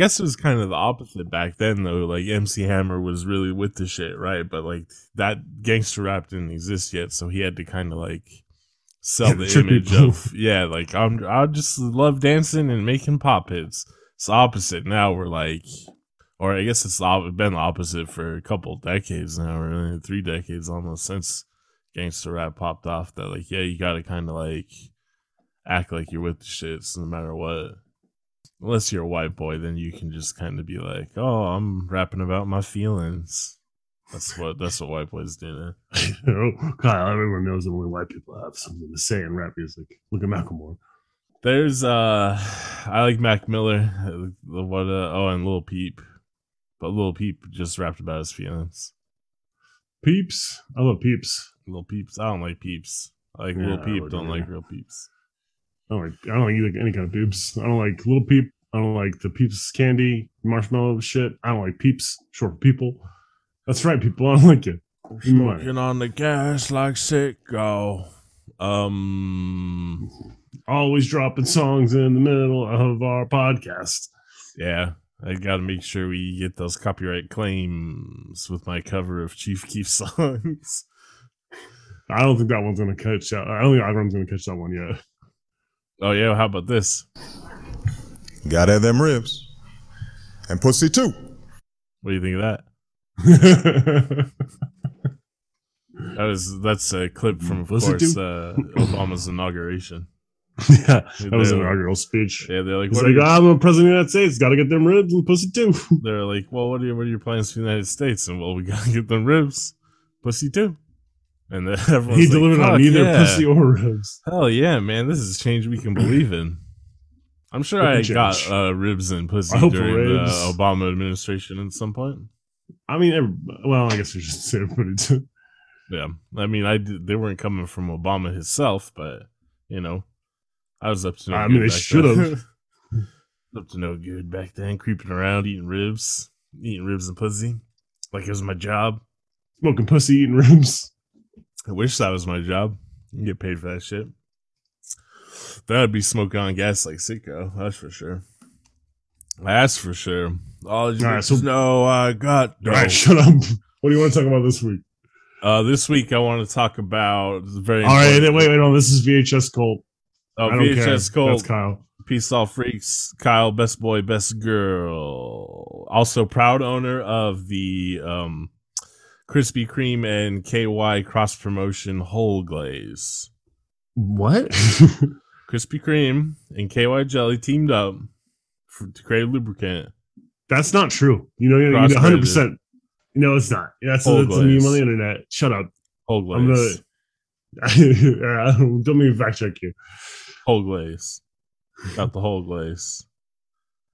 guess it was kind of the opposite back then, though. Like MC Hammer was really with the shit, right? But like that gangster rap didn't exist yet, so he had to kind of like sell the image of yeah, like I'm I just love dancing and making pop hits. It's the opposite now. We're like, or I guess it's been the opposite for a couple decades now, really three decades almost since gangster rap popped off. That like yeah, you got to kind of like act like you're with the shits no matter what. Unless you're a white boy, then you can just kind of be like, "Oh, I'm rapping about my feelings." That's what that's what white boys do. Now. Oh, Kyle, everyone knows that only white people have something to say in rap music. Look at Macklemore. There's uh, I like Mac Miller. uh, What uh, oh, and Lil Peep, but Lil Peep just rapped about his feelings. Peeps. I love Peeps. Little Peeps, I don't like Peeps. I like Yeah, Lil I Peep, don't like real Peeps. I don't like. I don't like either, any kind of Peeps. I don't like little Peep. I don't like the Peeps candy marshmallow shit. I don't like Peeps. Short for people. That's right, people. I don't like it. Smoking on the gas like sicko. Um, Always dropping songs in the middle of our podcast. yeah, I got to make sure we get those copyright claims with my cover of Chief Keef songs. I don't think that one's gonna catch. I don't think Iron's gonna catch that one yet. Oh yeah, how about this? Gotta have them ribs. And pussy too. What do you think of that? That was that's a clip from, of Pussy course, uh, Obama's inauguration. yeah, that was an They're- inaugural speech. Yeah, they're like, He's what like, you- I'm the president of the United States. Got to get them ribs and pussy too. they're like, well, what are your, what are your plans for the United States? And well, we gotta get them ribs, pussy too. And then he like, delivered on "Fuck neither yeah. pussy or ribs. Hell yeah, man! This is a change we can believe in. I'm sure I Fucking got uh, ribs and pussy during ribs. the Obama administration at some point. I mean, well, I guess we should say everybody too. Yeah, I mean, I did, they weren't coming from Obama himself, but you know, I was up to no I mean, they should've. up to no good back then, creeping around eating ribs, eating ribs and pussy, like it was my job. Smoking pussy, eating ribs. I wish that was my job. You get paid for that shit. Then I'd be smoking on gas like sicko. That's for sure. That's for sure. All you right, so- know I got. All right, shut up. What do you want to talk about this week? Uh, this week I want to talk about very. All right, wait, wait, no, this is VHS Cult. Oh, I don't care. VHS Gold. That's Kyle. Peace all freaks. Kyle, best boy, best girl. Also proud owner of the um, Krispy Kreme and KY cross promotion whole glaze. What? Krispy Kreme and KY jelly teamed up for, to create a lubricant. That's not true. You know, you know, 100%. No, it's not. That's, Whole that's a meme on the internet. Shut up. Whole glaze. I'm gonna. don't me fact check you. Whole glaze. Got the whole glaze.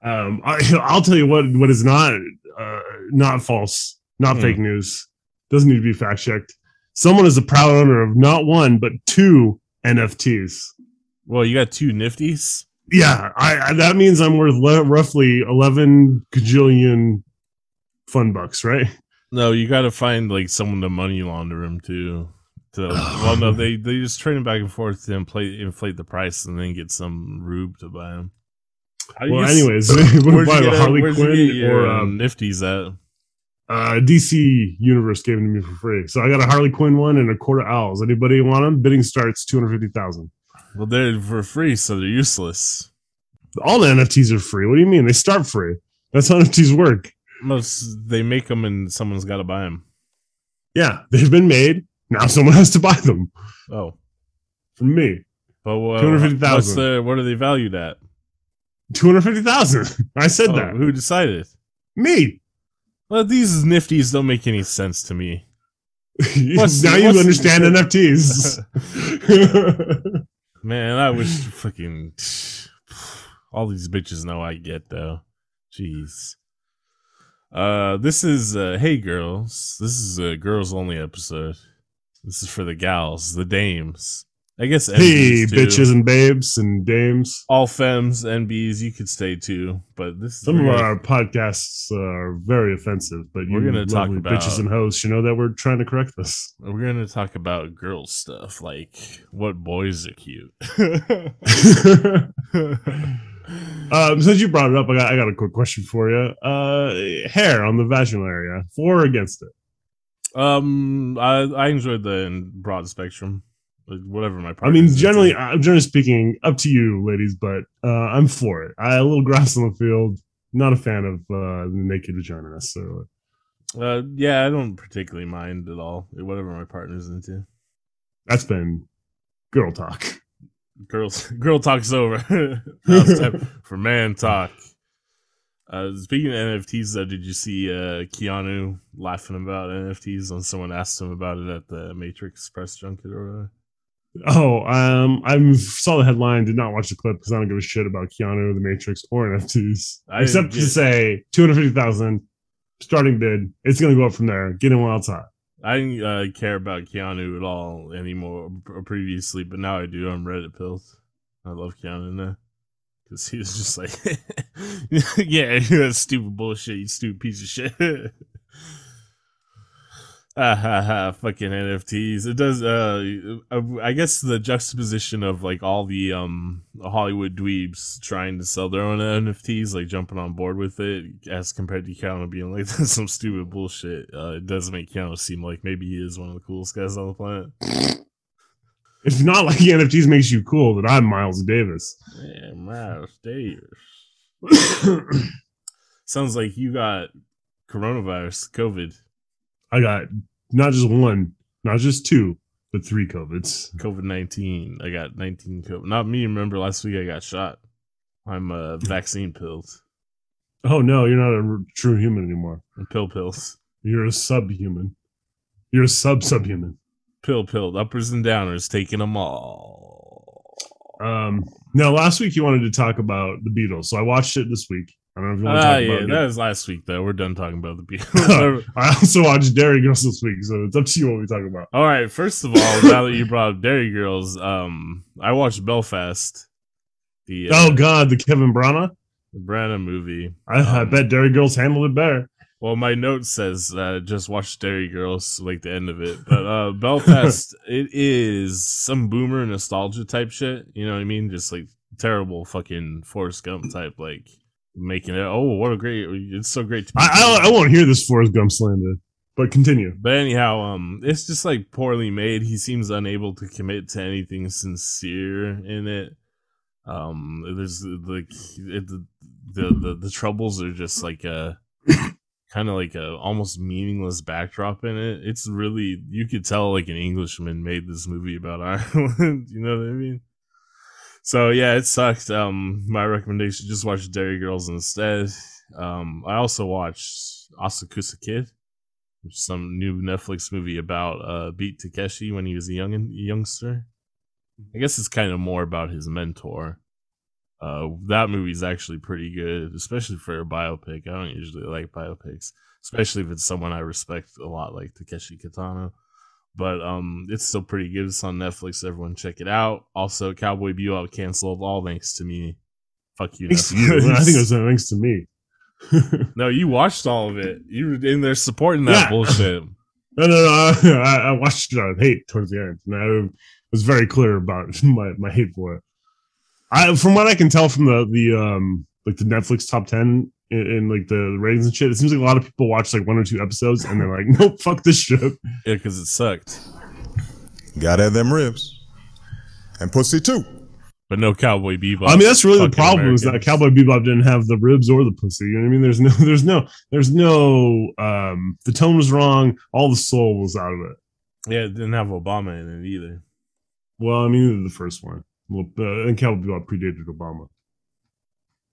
Um, I, I'll tell you what. What is not uh, not false, not Hmm. fake news. Doesn't need to be fact checked. Someone is a proud owner of not one but two NFTs. Well, you got two nifties. Yeah, I, I that means I'm worth le- roughly eleven gajillion fun bucks, right? No, you got to find like someone to money launder them too. To, well, no, they they just trade them back and forth to inflate inflate the price and then get some rube to buy them. Well, anyways, where'd would you buy a Harley where'd you Quinn get your or um, um, nifties at? Uh, DC Universe gave them to me for free. So I got a Harley Quinn one and a quarter owls. Anybody want them? Bidding starts two hundred fifty thousand. Well, they're for free, so they're useless. All the NFTs are free. What do you mean? They start free. That's how NFTs work. Most they make them and someone's got to buy them. Yeah, they've been made. Now someone has to buy them Oh, from me. but uh, 250,000. What are they valued at? Two hundred fifty thousand. I said Oh, that. who decided? Me. Well, these nifties don't make any sense to me. now What's- you what's- understand NFTs. Man, I wish fucking all these bitches know I get though. Jeez. Uh, this is uh, hey girls. This is a girls only episode. This is for the gals, the dames. I guess hey, too. bitches and babes and dames. all femmes, NBs. You could stay too, but this is Some of our podcasts are very offensive, but We're gonna talk about- bitches and hoes. You know that we're trying to correct this. We're gonna talk about girl stuff, like what boys are cute. Um, since you brought it up, I got I got a quick question for you. Uh, hair on the vaginal area, for or against it? Um, I I enjoyed the broad spectrum, like whatever my. I mean, generally. I'm generally speaking, up to you, ladies, but uh, I'm for it. I a little grass on the field. Not a fan of uh, the naked vagina necessarily. Uh, yeah, I don't particularly mind at all. Whatever my partner's into. That's been girl talk. Girls, girl talk's over. Now it's time for man talk. Uh, speaking of NFTs, though, did you see uh, Keanu laughing about NFTs when someone asked him about it at the Matrix press junket or whatever? Oh, um, I saw the headline. Did not watch the clip because I don't give a shit about Keanu, The Matrix, or NFTs, I except to say two hundred fifty thousand starting bid. It's gonna go up from there. Get in while it's hot. I didn't uh, care about Keanu at all anymore previously, but now I do. I'm Reddit pills. I love Keanu now because he was just like, yeah, that's stupid bullshit, you stupid piece of shit. Ah ha ha! Fucking NFTs. It does. Uh, I guess the juxtaposition of like all the um Hollywood dweebs trying to sell their own NFTs, like jumping on board with it, as compared to Keanu being like that's some stupid bullshit. Uh, it does make Keanu seem like maybe he is one of the coolest guys on the planet. If not like the NFTs makes you cool, then I'm Miles Davis. Yeah, Miles Davis. Sounds like you got coronavirus, COVID, I got not just one, not just two, but three COVIDs. COVID nineteen. I got nineteen COVID. Not me. Remember last week I got shot. I'm uh, vaccine pills. Oh no, you're not a true human anymore. and pill pills. You're a subhuman. You're a sub subhuman. Pill pill, Uppers and downers, taking them all. Um, now last week you wanted to talk about the Beatles, so I watched it this week. I don't know if you want to Ah, talk yeah, about it. that was last week though. We're done talking about the Beatles. I also watched Derry Girls this week, so it's up to you what we talk about. all right. First of all, now that you brought up Derry Girls, um, I watched Belfast, the uh, Oh God, the Kevin Branagh. the Branagh movie. I, I Um, bet Derry Girls handled it better. Well, my note says uh, just watch Derry Girls, like the end of it. But uh, Belfast, it is some boomer nostalgia type shit. You know what I mean? Just like terrible fucking Forrest Gump type, like making it. Oh, what a great! It's so great to. I I, I won't hear this Forrest Gump slander, but continue. But anyhow, um, it's just like poorly made. He seems unable to commit to anything sincere in it. Um, there's like it, the, the the the troubles are just like a kind of like a almost meaningless backdrop in it. It's really you could tell like an Englishman made this movie about Ireland. you know what I mean? So yeah, it sucked. Um, my recommendation just watch Derry Girls instead. Um, I also watched Asakusa Kid some new Netflix movie about uh Beat Takeshi when he was a young youngster. I guess it's kind of more about his mentor. Uh, that movie's actually pretty good, especially for a biopic. I don't usually like biopics, especially if it's someone I respect a lot, like Takeshi Kitano. But um, it's still pretty good. It's on Netflix. Everyone check it out. Also, Cowboy Bebop canceled, all thanks to me. Fuck you, Thanks you. I think it was thanks to me. no, you watched all of it. You were in there supporting that Yeah. bullshit. No, no, no. I, I watched it of hate towards the end, and I was very clear about my, my hate for it. I, from what I can tell from the the um like the Netflix top ten and, like the ratings and shit, it seems like a lot of people watch like one or two episodes and they're like, nope, fuck this shit. Yeah, because it sucked. Gotta have them ribs. And pussy too. But no Cowboy Bebop. I mean, that's really the Fucking problem is that Americans. Cowboy Bebop didn't have the ribs or the pussy. You know what I mean? There's no, there's no, there's no. um The tone was wrong. All the soul was out of it. Yeah, it didn't have Obama in it either. Well, I mean, the first one. Well, uh, and Cowboy Bebop predated Obama.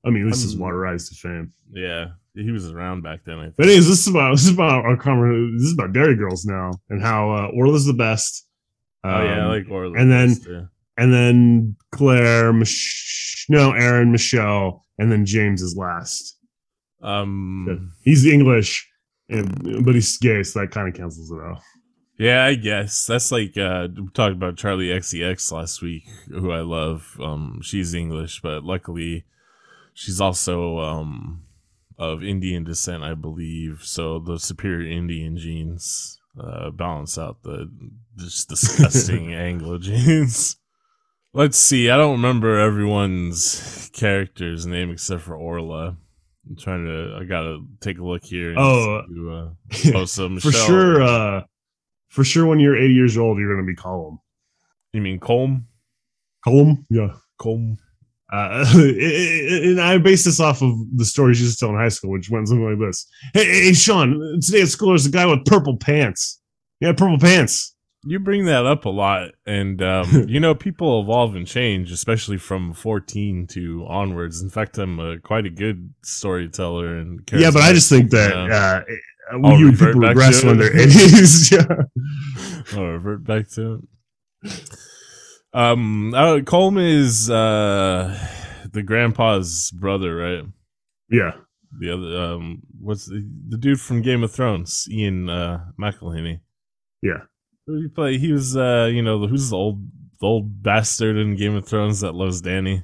I mean, this it's Um, waterized to fame. Yeah, he was around back then. I think. But anyways, this is about this is about our conver- This is about Derry Girls now and how uh, Orla's the best. oh yeah, I Um, like Orlando. and then- best, yeah. and then Claire, Mich- no, Aaron, Michelle, and then James is last. um, He's English, and, but he's gay, so that kind of cancels it out. yeah, I guess that's like uh, we talked about Charli XCX last week, who I love. Um, she's English, but luckily, she's also um of Indian descent, I believe. So the superior Indian genes uh balance out the just disgusting Anglo genes. Let's see. I don't remember everyone's character's name except for Orla. I'm trying to. I gotta take a look here. Oh, uh, oh, so Michelle, for sure. Uh, for sure, when you're 80 years old, you're to be Column. You mean Colm? Column? Yeah. Colm. Uh, and I base this off of the stories you used to tell in high school, which went something like this: Hey, hey, Sean, today at school there's a guy with purple pants. Yeah, purple pants. You bring that up a lot, and um, you know people evolve and change, especially from 14 to onwards. In fact, I'm uh, quite a good storyteller and Yeah, but I just think that Yeah. uh, I'll you people regress when they're 80s. yeah. I'll revert back to it. Um, uh, Coleman is uh the grandpa's brother, right? Yeah. The other, um, what's the, the dude from Game of Thrones? Ian uh, McElhinney. Yeah. He play? He was, uh, you know, who's the old, the old bastard in Game of Thrones that loves Danny?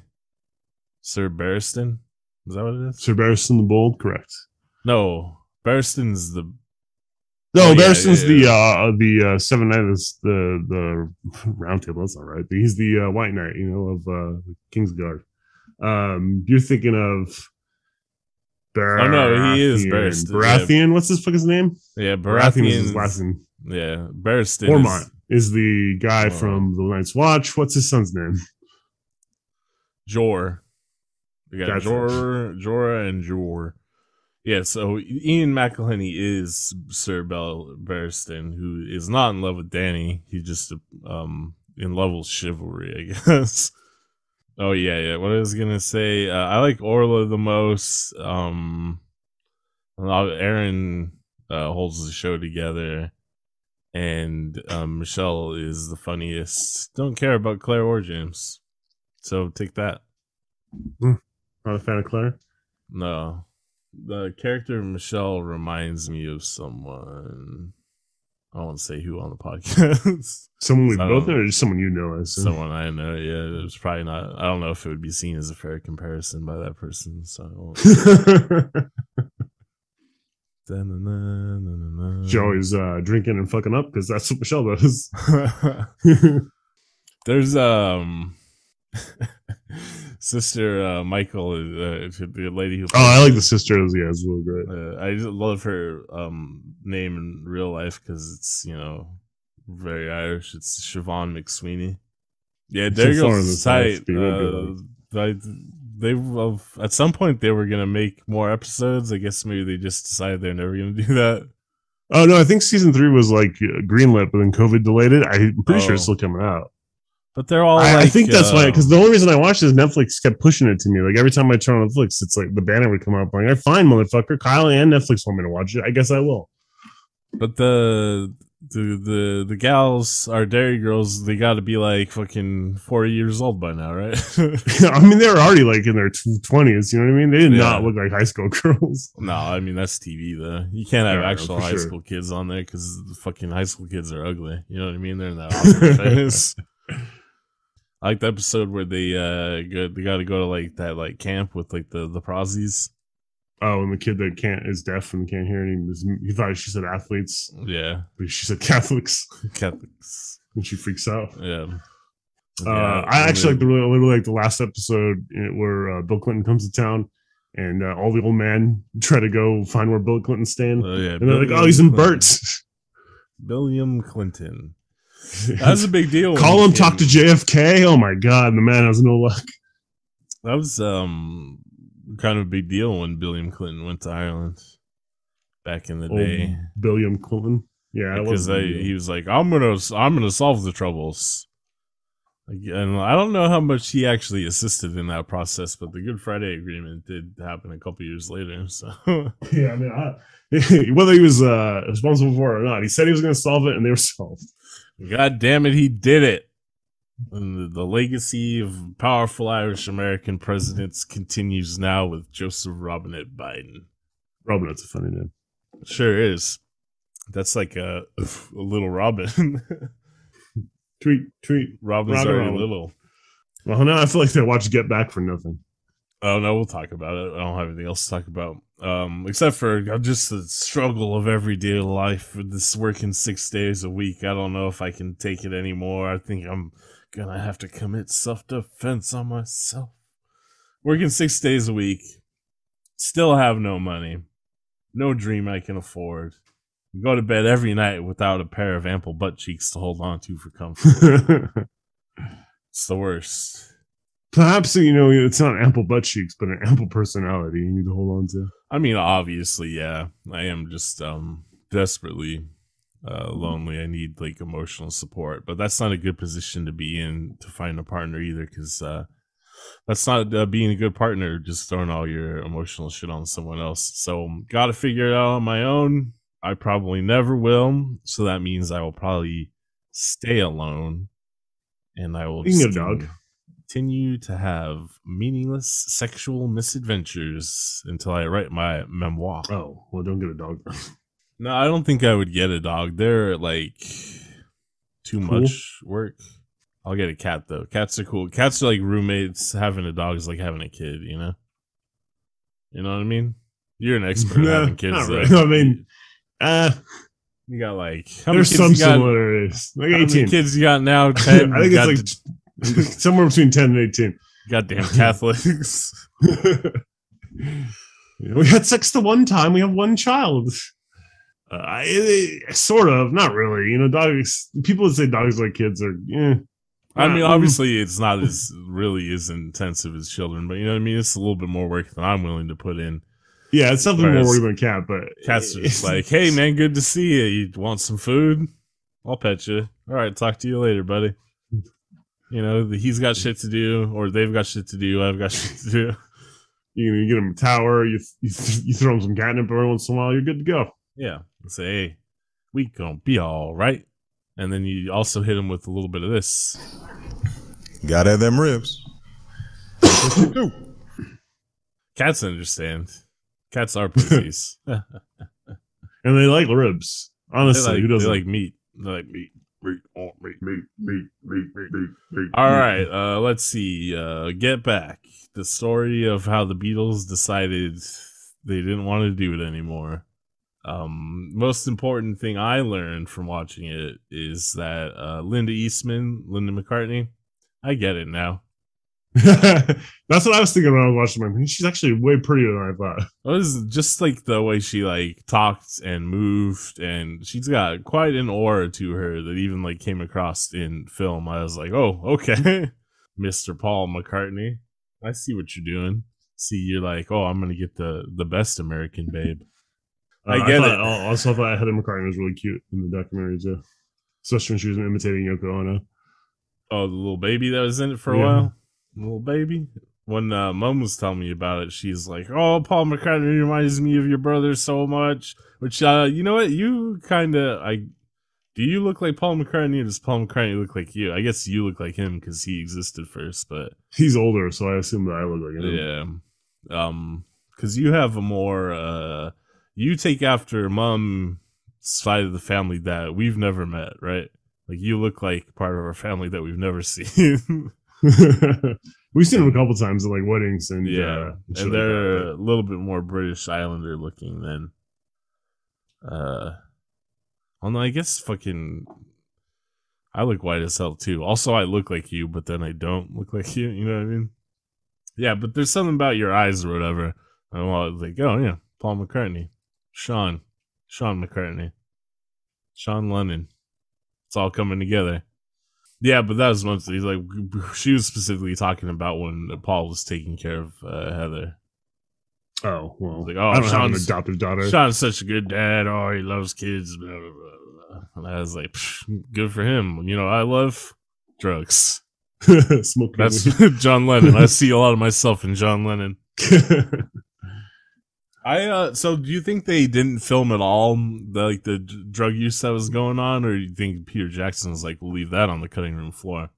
Sir Barristan. Is that what it is? Sir Barristan the Bold, correct. No, Barristan's the No, Oh, yeah, Barristan's yeah, the uh the uh seven knights the the round table, that's all right. He's the uh, white knight, you know, of uh Kingsguard. Um you're thinking of Oh, no, he is Baratheon. Barristan, Baratheon, what's this fuck's name? yeah Baratheon is his last name. Yeah, Barristan. Ormont is is the guy Oh. from the Night's Watch. What's his son's name? Jor. We got Gotcha. Jor, Jorah, and Jor. Yeah, so Ian McElhinney is Sir Bell Barristan, who is not in love with Danny. He's just um in love with chivalry, I guess. oh yeah, yeah. What I was gonna say, uh, I like Orla the most. Um, Aaron uh, holds the show together, and um, Michelle is the funniest. Don't care about Claire or James, so take that. Not a fan of Claire. No. The character Michelle reminds me of someone. I won't say who on the podcast. Someone we both know, or just someone you know. I someone I know. Yeah, it was probably not. I don't know if it would be seen as a fair comparison by that person. So. Da-na-na-na-na-na. Always uh, drinking and fucking up because that's what Michelle does. There's um sister uh, Michael, uh, the lady who. oh, I like the sisters. Yeah, it's really great. Uh, I love her um, name in real life because it's you know very Irish. It's Siobhan McSweeney. Yeah, there goes the the site. you won't be Uh, I, they well, at some point they were gonna make more episodes. I guess maybe they just decided they're never gonna do that. Oh no, I think season three was like greenlit, but then COVID delayed it. I'm pretty sure it's Oh. still coming out. But they're all. I, I think that's why. Uh, because the only reason I watched is Netflix kept pushing it to me. Like every time I turn on Netflix, it's like the banner would come up. Like, I fine, motherfucker. Kyle and Netflix want me to watch it. I guess I will. But the the the the gals, our Derry girls, they got to be like fucking forty years old by now, right? I mean, they're already like in their twenties. You know what I mean? They did not look like high school girls. No, I mean that's TV though. You can't have Yeah, actual high sure. school kids on there because the fucking high school kids are ugly. You know what I mean? They're in that awkward phase. I like the episode where they uh go, they got to go to like that like camp with like the the prozzies. Oh, and the kid that can't is deaf and can't hear. And he, thought she said athletes, Yeah, but she said Catholics, Catholics. and she freaks out. Yeah. Uh, I actually like the really, really like the last episode uh, where uh, Bill Clinton comes to town, and uh, all the old men try to go find where Bill Clinton's staying, Oh yeah, and they're like, "Oh, he's in Clinton. Burt's." Billiam Clinton. That's a big deal. Call him, talk to JFK. Oh my god, the man has no luck. That was um kind of a big deal when Billiam Clinton went to Ireland back in the Old day. Billiam Clinton. Yeah, because I, he was like, "I'm gonna, I'm gonna solve the troubles." And I don't know how much he actually assisted in that process, but the Good Friday Agreement did happen a couple years later. So yeah, I mean, I, whether he was uh, responsible for it or not, he said he was going to solve it, and they were solved. God damn it, he did it. And the, the legacy of powerful Irish American presidents continues now with Joseph Robinette Biden. Robinette's a funny name. Sure is. That's like a, a little Robin. Tweet, tweet. Robin's Robin, already Robin. little. Well, now I feel like they watched Get Back for nothing. Oh no, we'll talk about it. I don't have anything else to talk about. Um, except for just the struggle of everyday life with this working six days a week. I don't know if I can take it anymore. I think I'm gonna have to commit self defense on myself. Working six days a week, still have no money, no dream I can afford. Go to bed every night without a pair of ample butt cheeks to hold on to for comfort. it's the worst. Perhaps you know it's not ample butt cheeks, but an ample personality you need to hold on to. I mean, obviously, yeah. I am just um desperately uh lonely. I need like emotional support, but that's not a good position to be in to find a partner either, because uh that's not uh, being a good partner. Just throwing all your emotional shit on someone else. So, got to figure it out on my own. I probably never will. So that means I will probably stay alone, and I will get a dog. Continue to have meaningless sexual misadventures until I write my memoir. Oh well, don't get a dog. No, I don't think I would get a dog. They're like too Cool. much work. I'll get a cat though. Cats are cool. Cats are like roommates. Having a dog is like having a kid. You know. You know what I mean? You're an expert Nah, having kids. really. I mean, uh, you got like how many kids some you got? similarities. Like How many eighteen. kids you got now? Ten. I think it's like somewhere between ten and eighteen. goddamn Catholics. we had sex the one time. We have one child. Uh, I, it- sort of, not really. You know, dogs. People that say dogs like kids are. Eh. I mean, Um, obviously, it's not as really as intensive as children, but you know what I mean. It's a little bit more work than I'm willing to put in. Yeah, it's something more worried than cat, but Cats are just like, "Hey, man, good to see you. You want some food? I'll pet you. All right, talk to you later, buddy." You know, the- he's got shit to do, or they've got shit to do. I've got shit to do. you, you get him a tower. You you, you throw him some catnip every once in a while. You're good to go. Yeah, and say, "Hey, we gonna be all right." And then you also hit him with a little bit of this. Gotta have them ribs. What you do? Cats understand. Cats are pussies. And they like ribs. Honestly, like, who doesn't like meat. They like meat. All right, uh, let's see. Uh, get back the story of how the Beatles decided they didn't want to do it anymore. Um, most important thing I learned from watching it is that uh, Linda Eastman, Linda McCartney, I get it now. That's what I was thinking when I was watching my. She's actually way prettier than I thought. It was just like the way she like talked and moved, and she's got quite an aura to her that even like came across in film. I was like, oh, okay, Mister Paul McCartney, I see what you're doing. See, you're like, oh, I'm gonna get the the best American babe. I Uh, get thought, it. I also thought Heather McCartney was really cute in the documentary too, especially when she was imitating Yoko Ono. Oh, the little baby that was in it for a Yeah. while, little baby. When uh, mom was telling me about it, she's like, "Oh, Paul McCartney reminds me of your brother so much." Which, uh, you know what? You kind of, I do you look like Paul McCartney, or does Paul McCartney look like you? I guess you look like him because he existed first, but He's older, so I assume that I look like him. yeah, um, because you have a more, uh, you take after mom's side of the family that we've never met, right? Like you look like part of our family that we've never seen. We've seen him a couple times at like weddings and Yeah, uh, like and they're a little bit more British Islander looking than. Uh, well, no, I guess fucking. I look white as hell too. Also, I look like you, but then I don't look like you. You know what I mean? Yeah, but there's something about your eyes or whatever. And I was like, oh yeah, Paul McCartney, Sean, Sean McCartney, Sean Lennon. It's all coming together. Yeah, but that was once he's like she was specifically talking about when Paul was taking care of uh, Heather. Oh well, Like, oh, I don't have an Sean's- adopted daughter. Sean's such a good dad. Oh, he loves kids. Blah, blah, blah, blah. And I was like, "Psh, good for him. You know, I love drugs. Smoke. That's John Lennon. I see a lot of myself in John Lennon. I uh so do you think they didn't film at all the like the d- drug use that was going on or do you think Peter Jackson was like we'll leave that on the cutting room floor?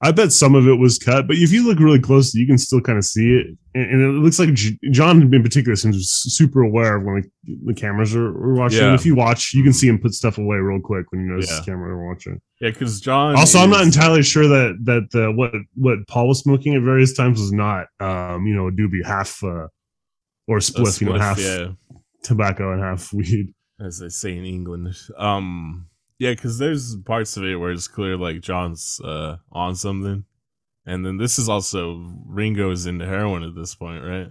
I bet some of it was cut, but if you look really closely, you can still kind of see it. And, and it looks like J- John, in particular, seems super aware of when the, the cameras are, are watching. Yeah. If you watch, you can see him put stuff away real quick when you notice Yeah. the camera are watching. Yeah, because John Also, I'm not entirely sure that that uh, what what Paul was smoking at various times was not, um, you know, a doobie half uh, or A spliff, you know, half yeah. tobacco and half weed. as they say in England. Um, yeah, because there's parts of it where it's clear like John's uh on something, and then this is also Ringo's into heroin at this point, right?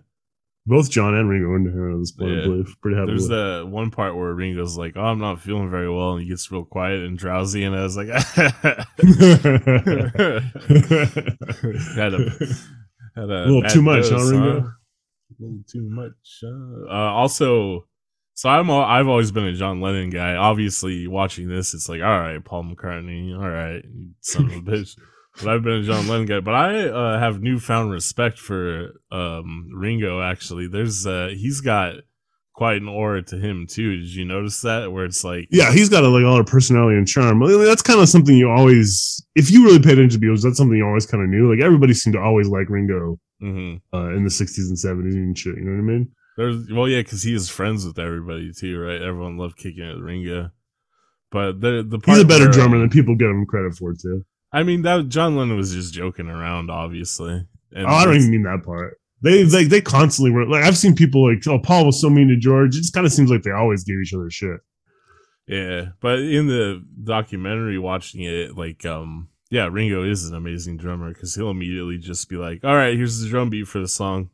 Both John and Ringo into heroin at this point, Yeah. I believe, pretty heavily. There's the one part where Ringo's like, "Oh, I'm not feeling very well," and he gets real quiet and drowsy, and I was like, had a had a, little too much, huh, Ringo? A little too much. huh? Uh, also, so I'm al- I've always been a John Lennon guy. Obviously, watching this, it's like, all right, Paul McCartney, all right, son of a bitch. But I've been a John Lennon guy. But I uh, have newfound respect for um, Ringo. Actually, there's uh, he's got quite an aura to him too. Did you notice that? Where it's like, yeah, he's got a, like all the personality and charm. That's kind of something you always, if you really paid attention to Beatles, that's something you always kind of knew. Like everybody seemed to always like Ringo mhm. uh, in the '60s and '70s and shit. You know what I mean? There's well, yeah, because he is friends with everybody too, right? Everyone loved kicking at Ringo. But the the part He's a better where, drummer um, than people give him credit for too. I mean, that John Lennon was just joking around, obviously. And Oh, I don't even mean that part. They they they constantly were like I've seen people like oh Paul was so mean to George. It just kind of seems like they always gave each other shit. Yeah, but in the documentary, watching it, like, um, yeah, Ringo is an amazing drummer because he'll immediately just be like, "All right, here's the drum beat for the song."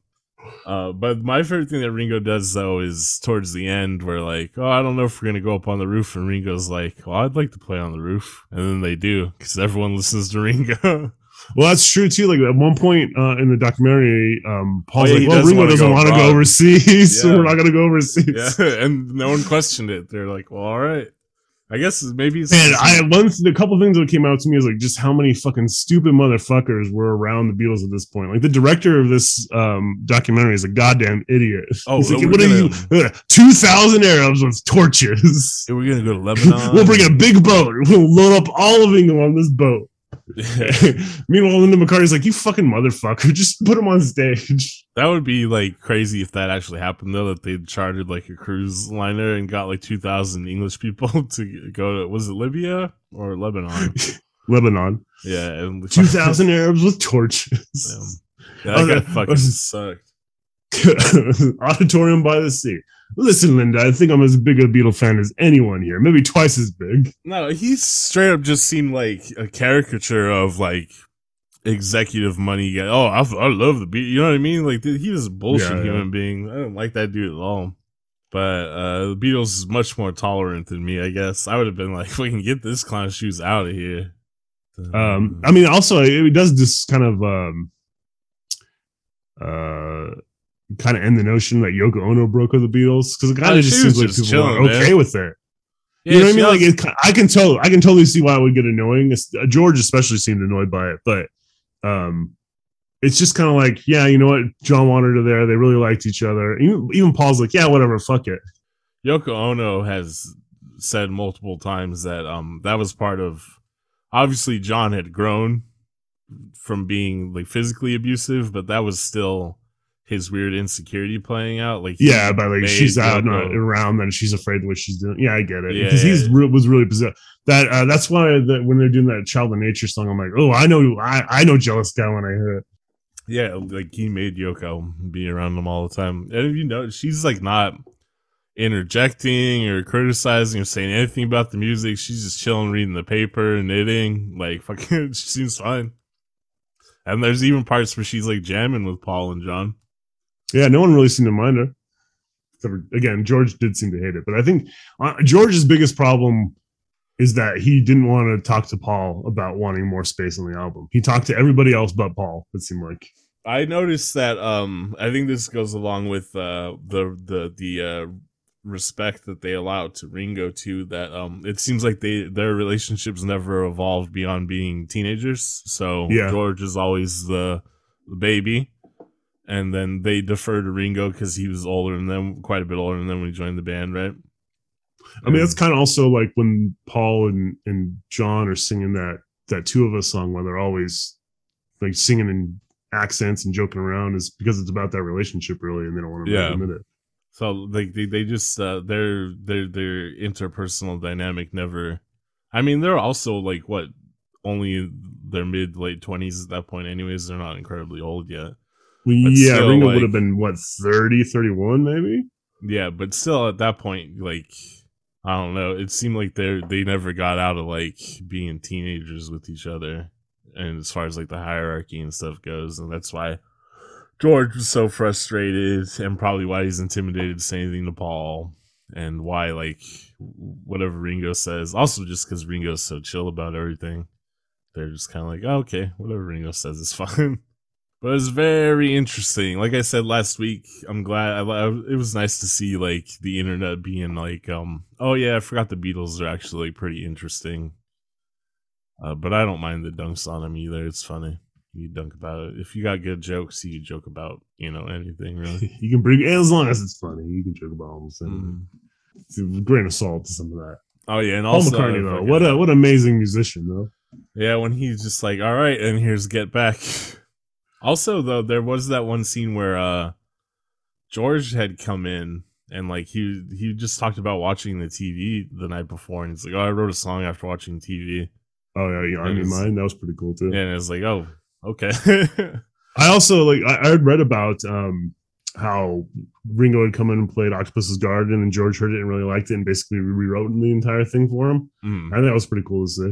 Uh, but my favorite thing that Ringo does though is towards the end, where like, "Oh, I don't know if we're gonna go up on the roof," and Ringo's like, "Well, I'd like to play on the roof," and then they do because everyone listens to Ringo. Well, that's true too. Like at one point uh, in the documentary, um, Paul's Oh, yeah, like, "Well, doesn't Ringo doesn't want to go abroad." overseas, so we're not going to go overseas." yeah, and no one questioned it. They're like, "Well, all right." I guess maybe it's And I once the couple things that came out to me is like just how many fucking stupid motherfuckers were around the Beatles at this point. Like the director of this um, documentary is a goddamn idiot. Oh, He's like, what are you? Two thousand Arabs with torches. we're gonna go to Lebanon. we'll bring a big boat. We'll load up all of England on this boat. Meanwhile, Linda McCartney's like, "You fucking motherfucker! Just put him on stage." That would be like crazy if that actually happened though. That they chartered like a cruise liner and got like two thousand English people to go to was it Libya or Lebanon? Lebanon, Yeah, and two thousand Arabs with torches. Yeah, that guy Okay. fucking sucked. Auditorium by the sea. Listen, Linda, I think I'm as big a Beatle fan as anyone here, maybe twice as big. No, he straight up just seemed like a caricature of like executive money guy. Oh, I, I love the beat. You know what I mean? Like he was a bullshit Yeah, yeah. human being. I don't like that dude at all. But uh the Beatles is much more tolerant than me, I guess. I would have been like, we can get this clown shoes out of here. Um, I mean, also it does just kind of um, uh, kind of end the notion that Yoko Ono broke with the Beatles because it kind Oh, of she just seems like people chilling, are okay man. with it. Yeah, you know what I mean? Like it, I can tell, I can totally see why it would get annoying. Uh, George especially seemed annoyed by it, but um, it's just kind of like, yeah, you know what? John wanted her there. They really liked each other. Even, even Paul's like, yeah, whatever, fuck it. Yoko Ono has said multiple times that um that was part of obviously John had grown from being like physically abusive, but that was still his weird insecurity playing out. Like Yeah, but like she's out not around, then she's afraid of what she's doing. Yeah, I get it Yeah, because he's yeah. re- was really possessed. That uh, that's why when they're doing that Child of Nature song, I'm like, oh, I know, I I know, jealous guy when I hear it. Yeah, like he made Yoko be around him all the time. And you know, she's like not interjecting or criticizing or saying anything about the music. She's just chilling, reading the paper, knitting. Like fucking, she seems fine. And there's even parts where she's like jamming with Paul and John. Yeah, no one really seemed to mind her. Except Again, George did seem to hate it, but I think uh, George's biggest problem is that he didn't want to talk to Paul about wanting more space on the album. He talked to everybody else but Paul. It seemed like. I noticed that. Um, I think this goes along with uh the the the uh respect that they allow to Ringo too. That um, it seems like they their relationships never evolved beyond being teenagers. So Yeah. George is always the, the baby, and then they defer to Ringo because he was older than them, quite a bit older than them when he joined the band, right? I mean, that's kind of also like when Paul and, and John are singing that that two of us song where they're always like singing in accents and joking around is because it's about that relationship really, and they don't want to Yeah. admit it. So like they, they just uh their their their interpersonal dynamic never I mean they're also like what only their mid late twenties at that point anyways they're not incredibly old yet yeah, still, Ringo like- would have been what 30, 31 maybe. Yeah, but still at that point, like I don't know, it seemed like they they never got out of like being teenagers with each other, and as far as like the hierarchy and stuff goes, and that's why George was so frustrated, and probably why he's intimidated to say anything to Paul, and why like whatever Ringo says. Also, just because Ringo's so chill about everything, they're just kind of like, oh, okay, whatever Ringo says is fine. But it was very interesting. Like I said last week, I'm glad. I, I, it was nice to see like the internet being like, um, oh yeah, I forgot the Beatles are actually pretty interesting. Uh, but I don't mind the dunks on them either. It's funny. You dunk about it. If you got good jokes, you joke about you know anything really. You can bring as long as it's funny. You can joke about almost anything. Mm. It's a grain of salt to some of that. Oh yeah, and Paul also McCartney though, what a what amazing musician though. Yeah, when he's just like, "All right," and here's "Get Back." Also, though, there was that one scene where uh George had come in and like he he just talked about watching the TV the night before, and he's like, "Oh, I wrote a song after watching TV," Oh yeah, yeah I Me Mine that was pretty cool too. and it's like, "Oh, okay." I also like I, I had read about um how Ringo had come in and played Octopus's Garden and George heard it and really liked it and basically rewrote the entire thing for him. Mm. I think that was pretty cool to see.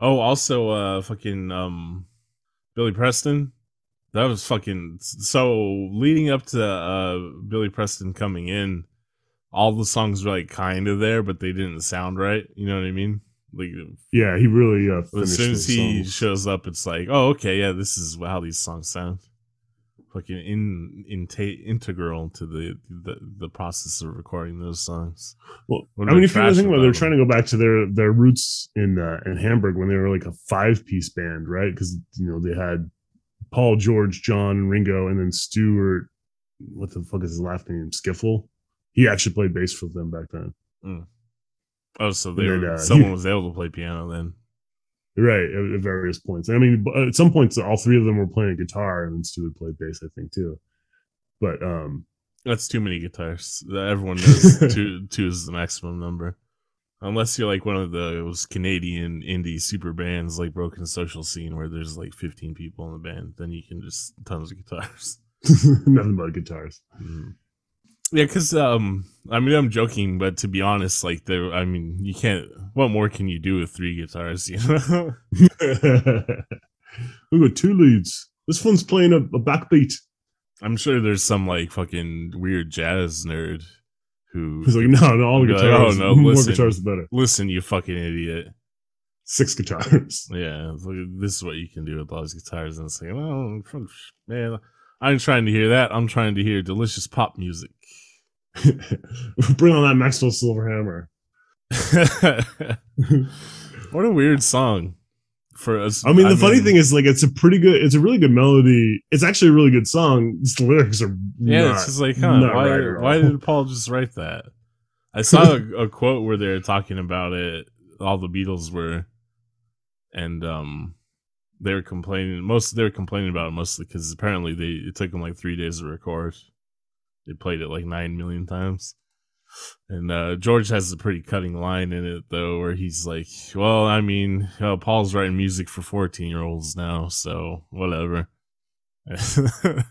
Oh, also, uh, fucking um, Billy Preston. That was fucking so. Leading up to uh Billy Preston coming in, all the songs were like kind of there, but they didn't sound right. You know what I mean? Like Yeah, he really uh, as soon as he songs. shows up, it's like, oh, okay, yeah, this is how these songs sound. Fucking in, in integral to the, the the process of recording those songs. Well, I mean, if you think about it, they're trying to go back to their their roots in uh, in Hamburg when they were like a five piece band, right? Because you know they had Paul, George, John, Ringo, and then Stuart. What the fuck is his last name? Skiffle. He actually played bass for them back then. Oh, so they were, uh, someone he- was able to play piano then. Right, at, at various points. I mean, at some points, all three of them were playing guitar, and then Stuart played bass, I think, too. But um, That's too many guitars. Everyone knows two two is the maximum number. Unless you're like one of those Canadian indie super bands like Broken Social Scene where there's like 15 people in the band, then you can just tons of guitars. nothing but guitars. Mhm. Yeah, because um, I mean, I'm joking, but to be honest, like there, I mean, you can't. What more can you do with three guitars? You know? we got two leads. This one's playing a, a backbeat. I'm sure there's some like fucking weird jazz nerd who He's like, no, no, all the Be like, guitars. oh, no, more listen. guitars, the better. listen, you fucking idiot. Six guitars. Yeah, like, this is what you can do with all these guitars, and it's like, well, man, I'm trying to hear that. I'm trying to hear delicious pop music. Bring on that Maxwell Silver Hammer. what a weird song for us. I mean, the funny thing is, like, it's a pretty good, it's a really good melody. It's actually a really good song. Just the lyrics are yeah, not, it's just like, huh? Why, right why did Paul just write that? I saw a, a quote where they're talking about it. All the Beatles were, and um, they were complaining. Most they were complaining about it mostly because apparently they it took them like three days to record. They played it like nine million times. And uh, George has a pretty cutting line in it though, where he's like, "Well, I mean, uh, Paul's writing music for fourteen-year-olds now, so whatever."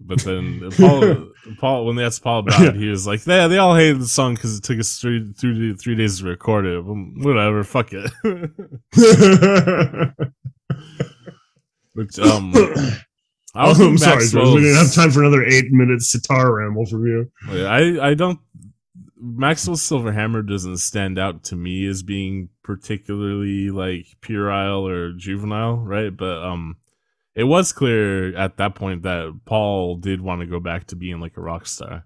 but then Paul, Paul, when they asked Paul about it, he was like, "Yeah, they all hated the song because it took us three, three, three days to record it. Well, whatever, fuck it." Which um, I was oh, I'm sorry, George. We didn't have time for another eight minutes sitar ramble from you. I I don't. Maxwell Silverhammer doesn't stand out to me as being particularly like puerile or juvenile, right? But um, it was clear at that point that Paul did want to go back to being like a rock star,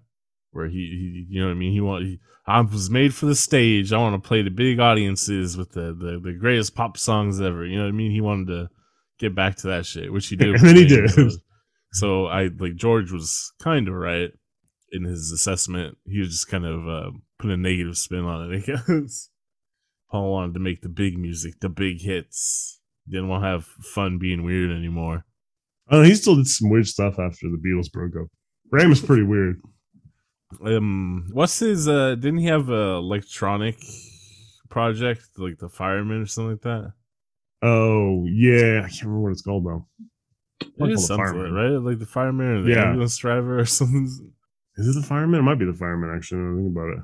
where he, he you know what I mean. He want he, I was made for the stage. I want to play to big audiences with the, the the greatest pop songs ever. You know what I mean? He wanted to get back to that shit, which he did. And then he did. So I like George was kind of right in his assessment. He was just kind of uh, putting a negative spin on it, I guess. Paul wanted to make the big music, the big hits. Didn't want to have fun being weird anymore. Oh, he still did some weird stuff after the Beatles broke up. Ram is pretty weird. Um, what's his? Uh, didn't he have a electronic project like the Fireman or something like that? Oh yeah, I can't remember what it's called though. It is something, fireman. right? Like the fireman or the Yeah. ambulance driver or something. Is it the fireman? It might be the fireman, actually. I think about it.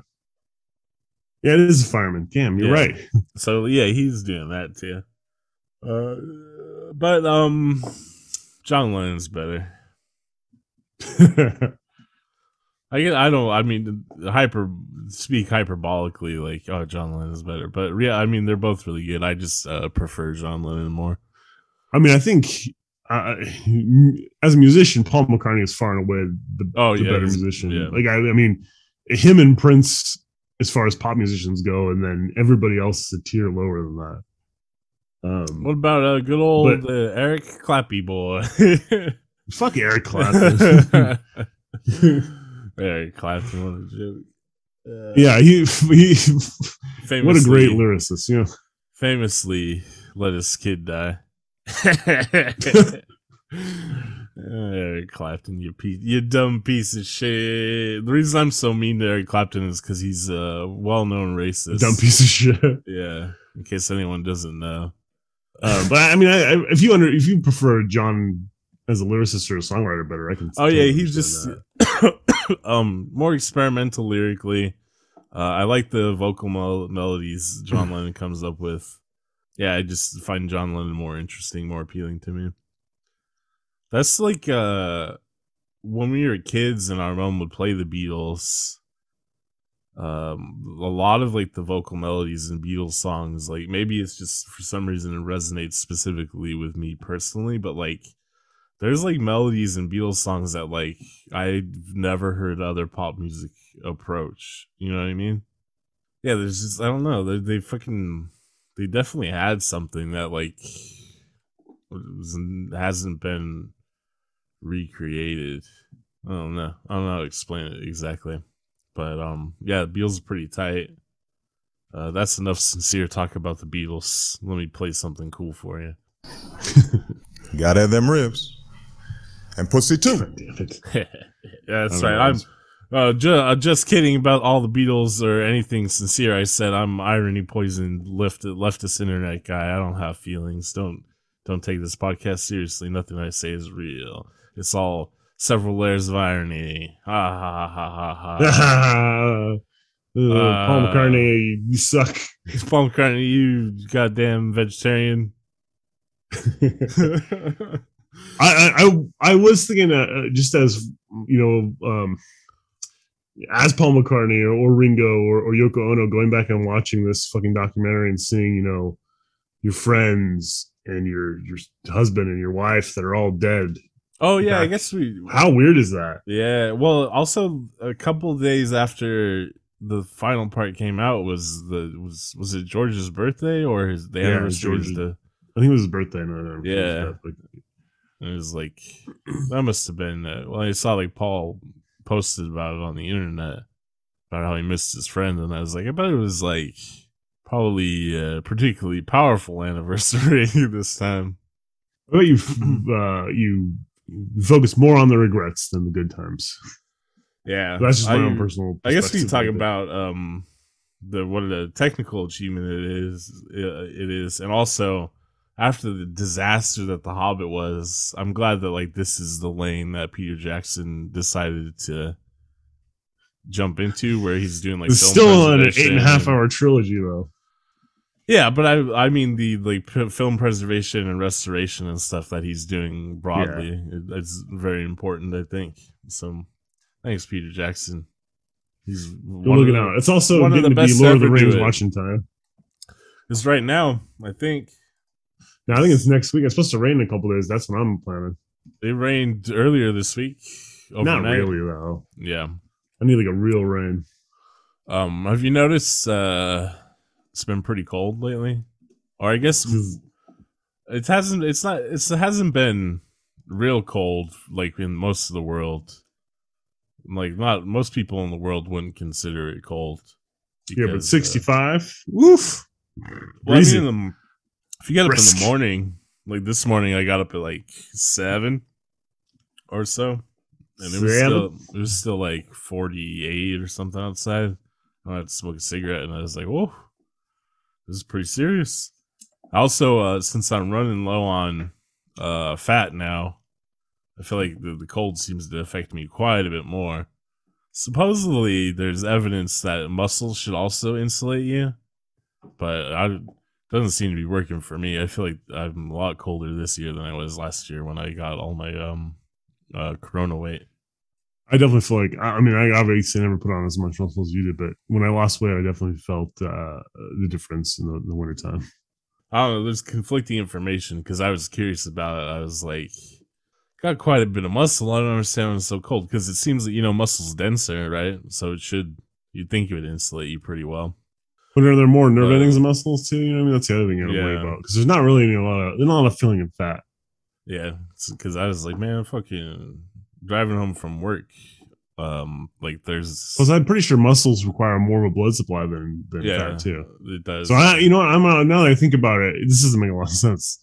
Yeah, it is the fireman. Damn, you're Yeah. right. So yeah, he's doing that too. Uh, but um, John Lennon's better. I get, I don't. I mean, hyper speak hyperbolically, like oh, John Lennon is better. But yeah, I mean, they're both really good. I just uh, prefer John Lennon more. I mean, I think uh, as a musician, Paul McCartney is far and away the, Oh the yeah, better musician. yeah. Like I, I mean, him and Prince, as far as pop musicians go, and then everybody else is a tier lower than that. Um, What about uh, good old But- uh, Eric Clappy boy? fuck Eric Clapton. Eric Clapton, what a joke. Uh, yeah, he, he famously, what a great lyricist. You know, famously let his kid die. Eric Clapton, you piece, you dumb piece of shit. The reason I'm so mean to Eric Clapton is because he's a well-known racist. dumb piece of shit. Yeah, in case anyone doesn't know. Uh, but I mean, I, I, if you under if you prefer John as a lyricist or a songwriter better, I can. Oh yeah, he's just um more experimental lyrically. Uh, I like the vocal mel- melodies John Lennon comes up with. Yeah, I just find John Lennon more interesting, more appealing to me. That's like uh when we were kids and our mom would play the Beatles. Um, a lot of like the vocal melodies in Beatles songs, like maybe it's just for some reason it resonates specifically with me personally, but like there's like melodies in Beatles songs that like I've never heard other pop music approach. You know what I mean? Yeah, there's just I don't know. They they fucking they definitely had something that like was, hasn't been recreated. I don't know. I don't know how to explain it exactly. But um yeah, the Beatles are pretty tight. Uh, that's enough sincere talk about the Beatles. Let me play something cool for you. Gotta have them ribs. And pussy too. Damn it. yeah, that's I right. know. I'm uh, ju- uh, just kidding about all the Beatles or anything sincere. I said I'm irony poisoned left leftist internet guy. I don't have feelings. Don't don't take this podcast seriously. Nothing I say is real. It's all several layers of irony. Ha ha ha ha ha. ha. Uh, Paul McCartney, you suck. Paul McCartney, you goddamn vegetarian. I, I I I was thinking uh, uh, just as you know um as Paul McCartney or, or Ringo or, or Yoko Ono going back and watching this fucking documentary and seeing you know your friends and your your husband and your wife that are all dead. oh yeah, I guess we How weird is that? Yeah, well, also a couple days after the final part came out was the was was it George's birthday or his the Yeah, anniversary George's- the I think it was his birthday. No, no, Yeah. it was like that must have been uh, well I saw like Paul posted about it on the internet about how he missed his friend and I was like I bet it was like probably a particularly powerful anniversary this time. I bet you uh, you focus more on the regrets than the good times. Yeah, That's just my I- own personal. I guess we can talk about um the what a technical achievement it is uh, it is and also after the disaster that the Hobbit was, I'm glad that like this is the lane that Peter Jackson decided to jump into where he's doing like It's still an eight and a half hour trilogy though. Yeah, but I I mean the like p- film preservation and restoration and stuff that he's doing broadly. It, it's very important, I think. So thanks, Peter Jackson. He's looking out. It's also one of the to be best Lord of the Rings watching time. It's right now, I think. Now I think it's next week. It's supposed to rain in a couple days. That's what I'm planning. It rained earlier this week. Not really though. Yeah. I need like a real rain. Um, have you noticed uh it's been pretty cold lately? Or I guess it hasn't it's not it's, it hasn't been real cold like in most of the world. Like not most people in the world wouldn't consider it cold. Yeah, but because, uh, 65. Woof. Well, I mean, in the, if you get up in the morning, like this morning, I got up at like seven or so, and it was Seven? still it was still like forty eight or something outside. I had to smoke a cigarette, and I was like, "Whoa, this is pretty serious." Also, uh, since I'm running low on uh, fat now, I feel like the, the cold seems to affect me quite a bit more. Supposedly, there's evidence that muscles should also insulate you, but I doesn't seem to be working for me. I feel like I'm a lot colder this year than I was last year when I got all my um uh corona weight. I definitely feel like I mean I obviously never put on as much muscle as you did, but when I lost weight, I definitely felt uh, the difference in the, the wintertime. I don't know. There's conflicting information because I was curious about it. I was like, got quite a bit of muscle. I don't understand why it's so cold because it seems that you know muscle's denser, right? So it should you'd think it would insulate you pretty well. But are there more nerve endings and muscles too? You know, I mean that's the other thing you gotta worry about because there's not really any, a lot of there's not a lot of filling in fat. Yeah, because I was like, man, fucking driving home from work. Um, like there's Plus, I'm pretty sure muscles require more of a blood supply than than yeah, fat too. it does. So I, you know, what, I'm uh, now that I think about it, this doesn't make a lot of sense.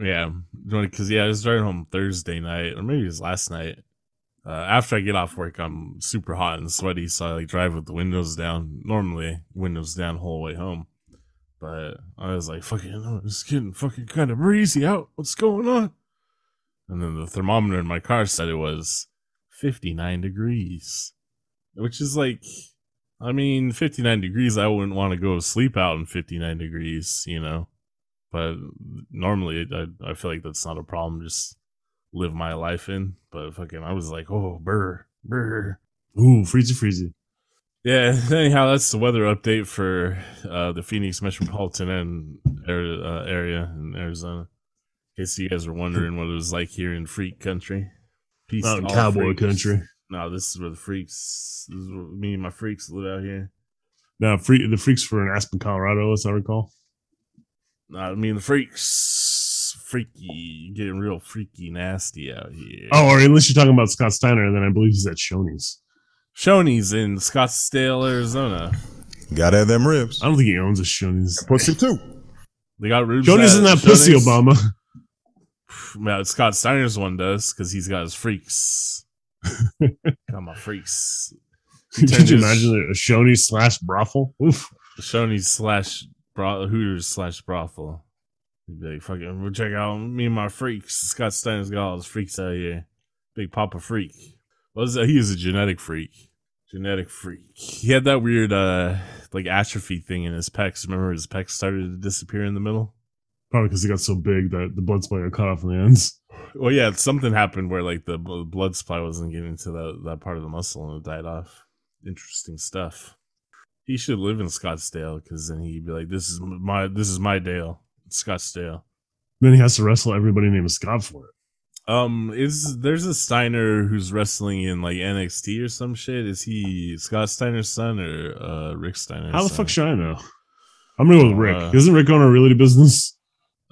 Yeah, because yeah, I was driving home Thursday night, or maybe it was last night. Uh, after I get off work, I'm super hot and sweaty, so I like drive with the windows down. Normally, windows down whole way home, but I was like, "Fucking, it's getting fucking kind of breezy out. What's going on?" And then the thermometer in my car said it was 59 degrees, which is like, I mean, 59 degrees. I wouldn't want to go sleep out in 59 degrees, you know but normally I, I feel like that's not a problem just live my life in but fucking i was like oh brr brr Ooh, freezy, freezy. yeah anyhow that's the weather update for uh the phoenix metropolitan and area, uh, area in arizona in case you guys were wondering what it was like here in freak country peace Not in cowboy freaks. country. no this is where the freaks this is where me and my freaks live out here Now, free, the freaks for in Aspen, Colorado, as I recall. I mean the freaks freaky getting real freaky nasty out here Oh, or unless you're talking about Scott Steiner, then I believe he's at Shoney's. Shoney's in Scottsdale, Arizona. Gotta have them ribs. I don't think he owns a Shoney's. Pussy too. They got ribs. Shoney's at in that pussy, Obama. Well, Scott Steiner's one does because he's got his freaks. got my freaks. Could you imagine a Shoney's slash brothel? Oof. Shoney's slash bro- Hooters slash brothel. He'd be like, fucking, we'll check out me and my freaks. Scott Steiner's got all his freaks out here. Big Papa Freak. What is that? He is a genetic freak. Genetic freak. He had that weird, uh, like atrophy thing in his pecs. Remember his pecs started to disappear in the middle? Probably because he got so big that the blood supply got cut off in the ends. Well, yeah, something happened where like the blood supply wasn't getting to that that part of the muscle and it died off. Interesting stuff. He should live in Scottsdale because then he'd be like, "This is my this is my Dale, Scottsdale." Then he has to wrestle everybody named Scott for it. Um, is there's a Steiner who's wrestling in like NXT or some shit? Is he Scott Steiner's son or uh Rick Steiner? How the fuck should I know? I'm gonna go with Rick. Uh, Isn't Rick on a reality business?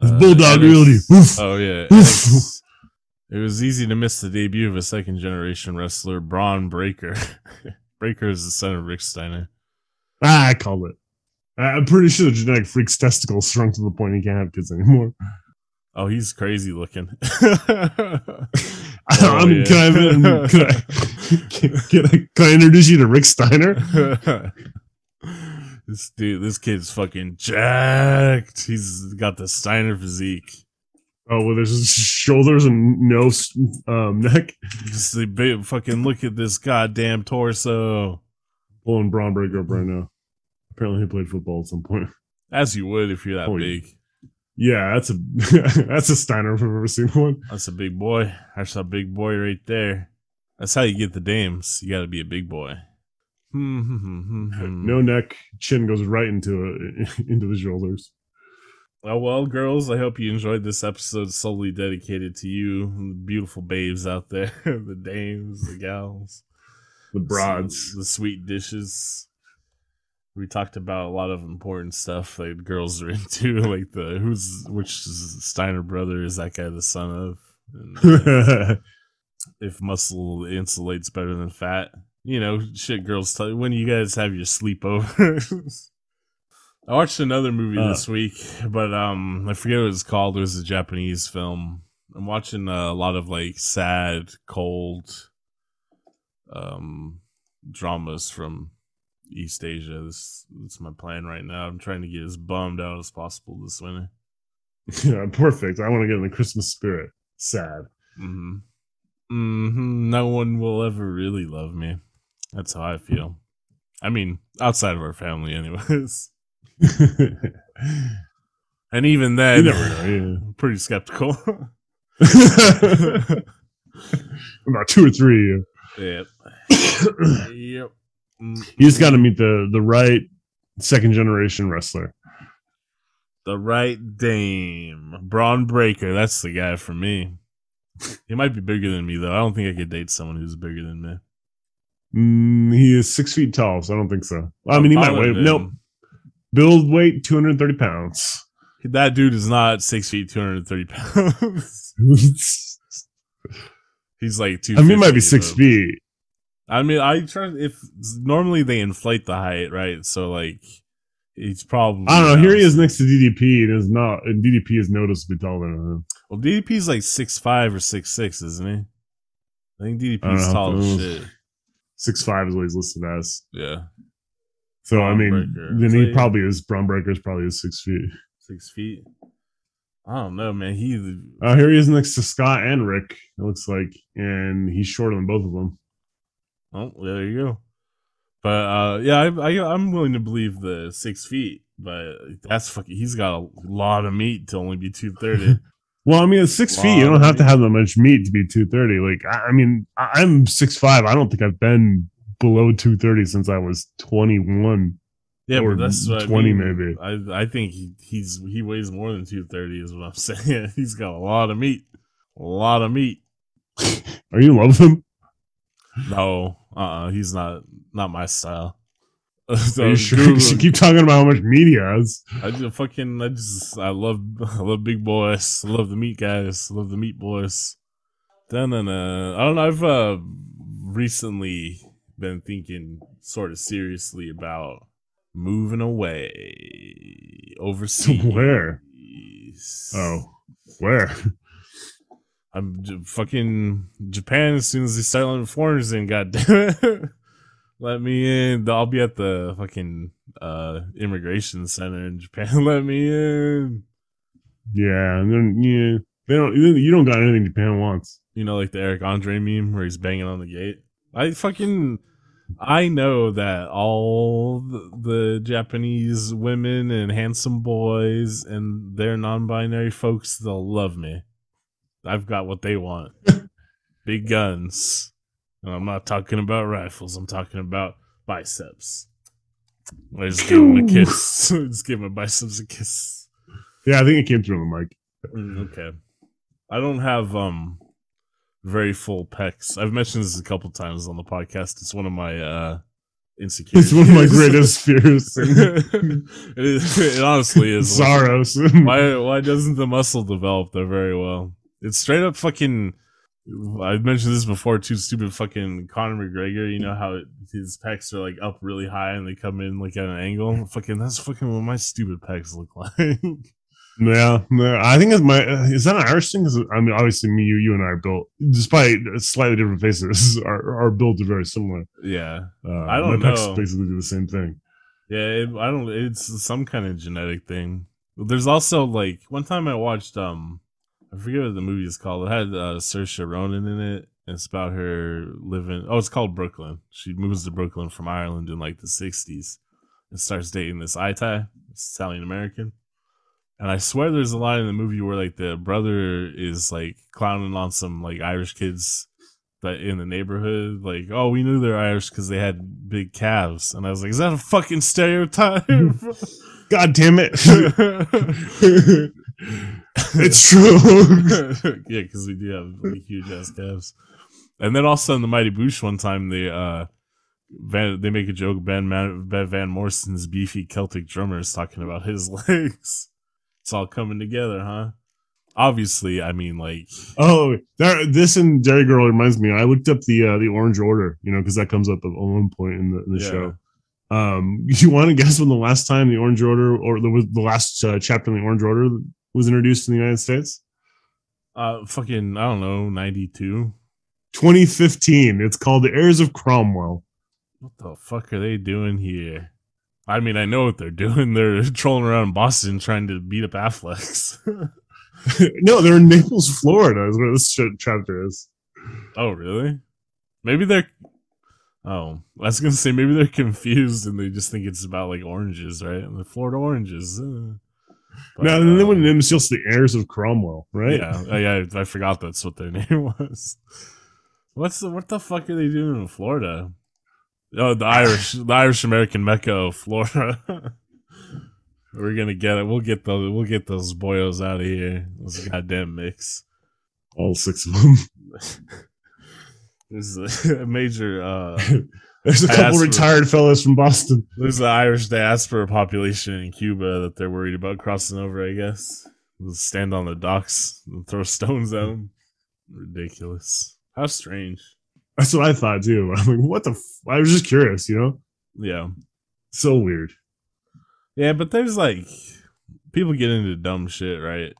It's Uh, Bulldog NXT Realty. Woof. Oh yeah. Oof. NXT. It was easy to miss the debut of a second generation wrestler, Bron Breakker. Breakker is the son of Rick Steiner. Ah, I called it. I'm pretty sure the genetic freak's testicles shrunk to the point he can't have kids anymore. Oh, he's crazy looking. I Oh, mean, yeah. can, I, can, I, can, can I can I introduce you to Rick Steiner? this dude, this kid's fucking jacked. He's got the Steiner physique. Oh, well, there's his shoulders and no um, neck. Just the big fucking look at this goddamn torso. Pulling Bron Breakker up right now. Apparently, he played football at some point. As you would if you're that big. Yeah, that's a that's a Steiner if I've ever seen one. That's a big boy. That's a big boy right there. That's how you get the dames. You got to be a big boy. Hmm, No neck, chin goes right into it, into the shoulders. Oh well, girls. I hope you enjoyed this episode solely dedicated to you, the beautiful babes out there, the dames, the gals, The broads. the sweet dishes. We talked about a lot of important stuff that girls are into, like the who's which Steiner brother is that guy the son of, and, uh, if muscle insulates better than fat. You know, shit girls tell you when you guys have your sleepovers. I watched another movie Uh. this week, but um I forget what it's called. It was a Japanese film. I'm watching a lot of like sad, cold um dramas from East Asia. This that's my plan right now. I'm trying to get as bummed out as possible this winter. yeah, perfect. I want to get in the Christmas spirit. Sad. hmm hmm no one will ever really love me. That's how I feel. I mean, outside of our family, anyways. And even then, You never know, yeah. I'm pretty skeptical. About two or three. yep. yep. You just got to meet the the right second generation wrestler. The right dame. Bron Breakker. That's the guy for me. He might be bigger than me, though. I don't think I could date someone who's bigger than me. Mm, he is six feet tall, so I don't think so. I mean, he might weigh than- no build weight two hundred thirty pounds. That dude is not six feet, 230 pounds. He's like two. I mean, he might be six feet. I mean, I try if normally they inflate the height, right? So like, he's probably. I don't know. Here he is next to DDP, and is not. And DDP is noticeably taller than him. Well, DDP's like six five or six six, isn't he? I think I don't DDP's know. tall as shit. Six five is what he's listed as. Yeah, So I mean, then he probably is. Bron is probably is six feet. six feet. I don't know, man. He Uh, here he is next to Scott and Rick. It looks like, and he's shorter than both of them. Oh, there you go. But uh, yeah, I, I I'm willing to believe the six feet, but that's fucking. He's got a lot of meat to only be two thirty. Well, I mean, at six feet, you don't of have to have that much meat to be two thirty. Like, I, I mean, I, I'm six five. I don't think I've been below two thirty since I was twenty one. yeah, Or but that's what 20 I mean. maybe. I I think he, he's he weighs more than two thirty. Is what I'm saying. He's got a lot of meat. A lot of meat. Are you in love with him? No, uh, uh he's not not my style. So you sure? You keep talking about how much meat he has. I just fucking I just I love I love big boys. I love the meat guys. I love the meat boys. Then uh I don't know, I've uh recently been thinking sort of seriously about moving away overseas. Where? Oh, where? I'm j- fucking Japan as soon as they start letting foreigners in, god damn it. Let me in. I'll be at the fucking uh immigration center in Japan. Let me in. Yeah, and then yeah, they don't. You don't got anything Japan wants. You know, like the Eric Andre meme where he's banging on the gate. I fucking I know that all the, the Japanese women and handsome boys and their non-binary folks they'll love me. I've got what they want. Big guns. And I'm not talking about rifles. I'm talking about biceps. I just give him a kiss. just give my biceps a kiss. Yeah, I think it came through the mic. Mm, okay. I don't have um very full pecs. I've mentioned this a couple times on the podcast. It's one of my uh insecurities. It's one of my greatest fears. it, is, it honestly is. Sorrows. Why why doesn't the muscle develop there very well? It's straight up fucking I've mentioned this before too. Stupid fucking Conor McGregor. You know how it, his pecs are like up really high and they come in like at an angle. Fucking that's fucking what my stupid pecs look like. Yeah, no, I think it's my is that an Irish thing? 'Cause, I mean, obviously, me, you, you, and I are built, despite slightly different faces, our our builds are very similar. yeah. Uh, I don't my pecs know. basically do the same thing. Yeah, it, I don't. It's some kind of genetic thing. There's also like one time I watched um, I forget what the movie is called. It had uh, Saoirse Ronan in it. And it's about her living. Oh, it's called Brooklyn. She moves to Brooklyn from Ireland in like the '60s and starts dating this Itai, Italian American. And I swear there's a line in the movie where like the brother is like clowning on some like Irish kids that in the neighborhood, like, oh, we knew they're Irish because they had big calves. And I was like, is that a fucking stereotype? God damn it! it's true. yeah, because we do have like, huge ass calves. And then also in the Mighty Boosh one time they uh Van, they make a joke Ben, Man, ben Van Morrison's beefy Celtic drummer is talking about his legs. It's all coming together, huh? Obviously, I mean like oh, there, this and Derry Girl reminds me. I looked up the uh, the Orange Order, you know, because that comes up at one point in the, in the Yeah. show. Um, you want to guess when the last time the Orange Order or the the last uh, chapter in the Orange Order was introduced in the United States? uh fucking I don't know, 92. 2015. It's called The Heirs of Cromwell. What the fuck are they doing here? I mean, I know what they're doing. They're trolling around Boston trying to beat up Affleck's. no, they're in Naples, Florida, is where this ch- chapter is. Oh, really? Maybe they're. Oh, I was gonna say maybe they're confused and they just think it's about like oranges, right? The Florida oranges. uh. But, and then when them still the heirs of Cromwell, right? Yeah, oh, yeah. I forgot that's what their name was. What's the what the fuck are they doing in Florida? Oh, the Irish, the Irish American Mecca of Florida. We're gonna get it. We'll get those. We'll get those boyos out of here. This goddamn mix. All six of them. This is a major. uh There's a couple retired fellas from Boston. There's the Irish diaspora population in Cuba that they're worried about crossing over. I guess They'll stand on the docks and throw stones at them. Ridiculous. How strange. That's what I thought too. I'm like, what the? F-? I was just curious, you know. Yeah. So weird. Yeah, but there's like people get into dumb shit, right?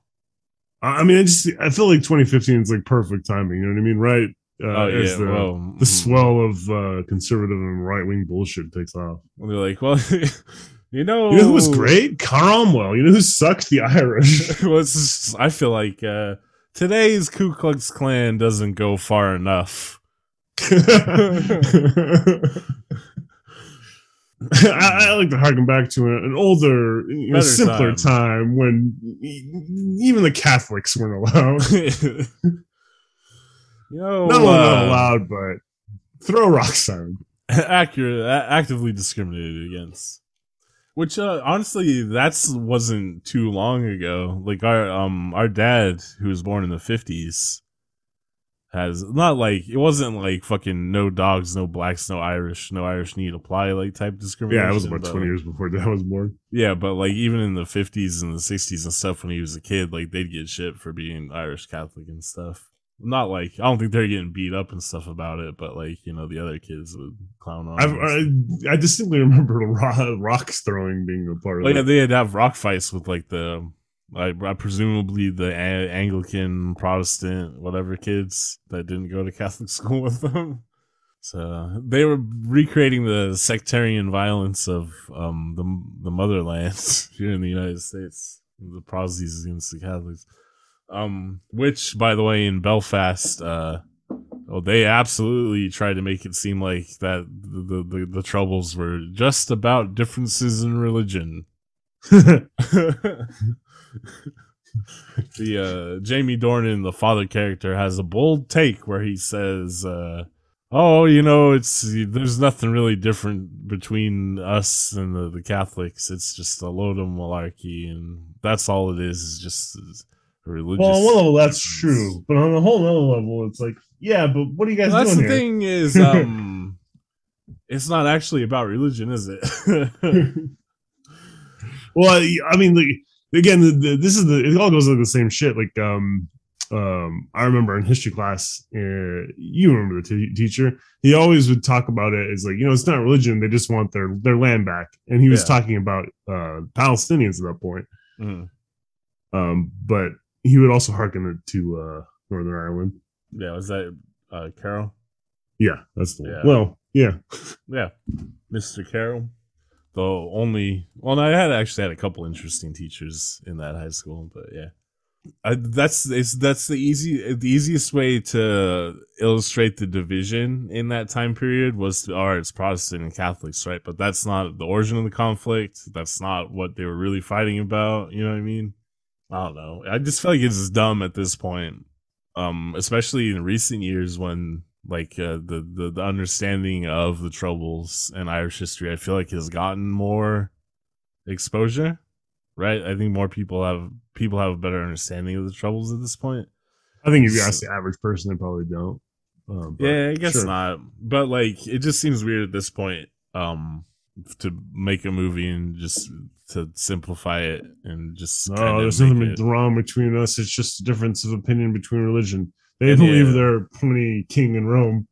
I I mean, I just I feel like 2015 is like perfect timing. You know what I mean, right? Uh, oh yeah, as the, well, the mm, swell of uh, conservative and right wing bullshit takes off. And They're like, well, you know, You know who was great? Cromwell. You know who sucked? The Irish. well, just, I feel like uh, today's Ku Klux Klan doesn't go far enough. I, I like to harken back to an older, you know, simpler time. time. when even the Catholics weren't allowed. You know, Not only not uh, allowed, but throw rock sign. accurate, actively discriminated against. Which uh, honestly, that's wasn't too long ago. Like our um our dad, who was born in the fifties, has not like it wasn't like fucking no dogs, no blacks, no Irish, no Irish need apply like type discrimination. Yeah, it was about but, 20 years before Dad was born. Yeah, but like even in the fifties and the sixties and stuff, when he was a kid, like they'd get shit for being Irish Catholic and stuff. Not like I don't think they're getting beat up and stuff about it, but like you know the other kids would clown on. I, I distinctly remember rocks throwing being a part of yeah, it. they'd have rock fights with like the, I, uh, presumably the a- Anglican, Protestant, whatever kids that didn't go to Catholic school with them. So they were recreating the sectarian violence of um the the motherland here in the United States, the Protestants against the Catholics. Um, which, by the way, in Belfast, uh, oh, they absolutely tried to make it seem like that the, the, the, troubles were just about differences in religion. the uh, Jamie Dornan, the father character, has a bold take where he says, uh, "Oh, you know, it's there's nothing really different between us and the, the Catholics. It's just a load of malarkey, and that's all it is. Is just religious." well, on one level, that's difference." true. But on a whole other level, it's like, yeah, but what are you guys Well, that's the here? thing is, um, it's not actually about religion, is it? well, I, mean, like, again, the, the, this is the it all goes like the same shit. Like, um, um, I remember in history class, uh, you remember the t- teacher. He always would talk about it as like, you know, it's not religion; they just want their their land back. And he was Yeah. talking about uh, Palestinians at that point. Mhm. Um, but he would also hearken it to uh, Northern Ireland. Yeah, was that uh, Carol? Yeah, that's the Yeah. one. Well, yeah, Yeah, Mr. Carroll. The only well, I had actually had a couple interesting teachers in that high school, but yeah, I, that's it's, that's the easy the easiest way to illustrate the division in that time period was to, all right, it's Protestant and Catholics, right? But that's not the origin of the conflict. That's not what they were really fighting about. You know what I mean? I don't know. I just feel like it's dumb at this point, um, especially in recent years when like uh, the, the the understanding of the troubles in Irish history, I feel like has gotten more exposure. Right, I think more people have people have a better understanding of the troubles at this point. I think if you ask the average person, they probably don't. Um, Yeah, I guess sure. not. But like, it just seems weird at this point um, to make a movie and just to simplify it and just No, there's nothing it- wrong between us. It's just a difference of opinion between religion. They And believe yeah. they're plenty king in Rome.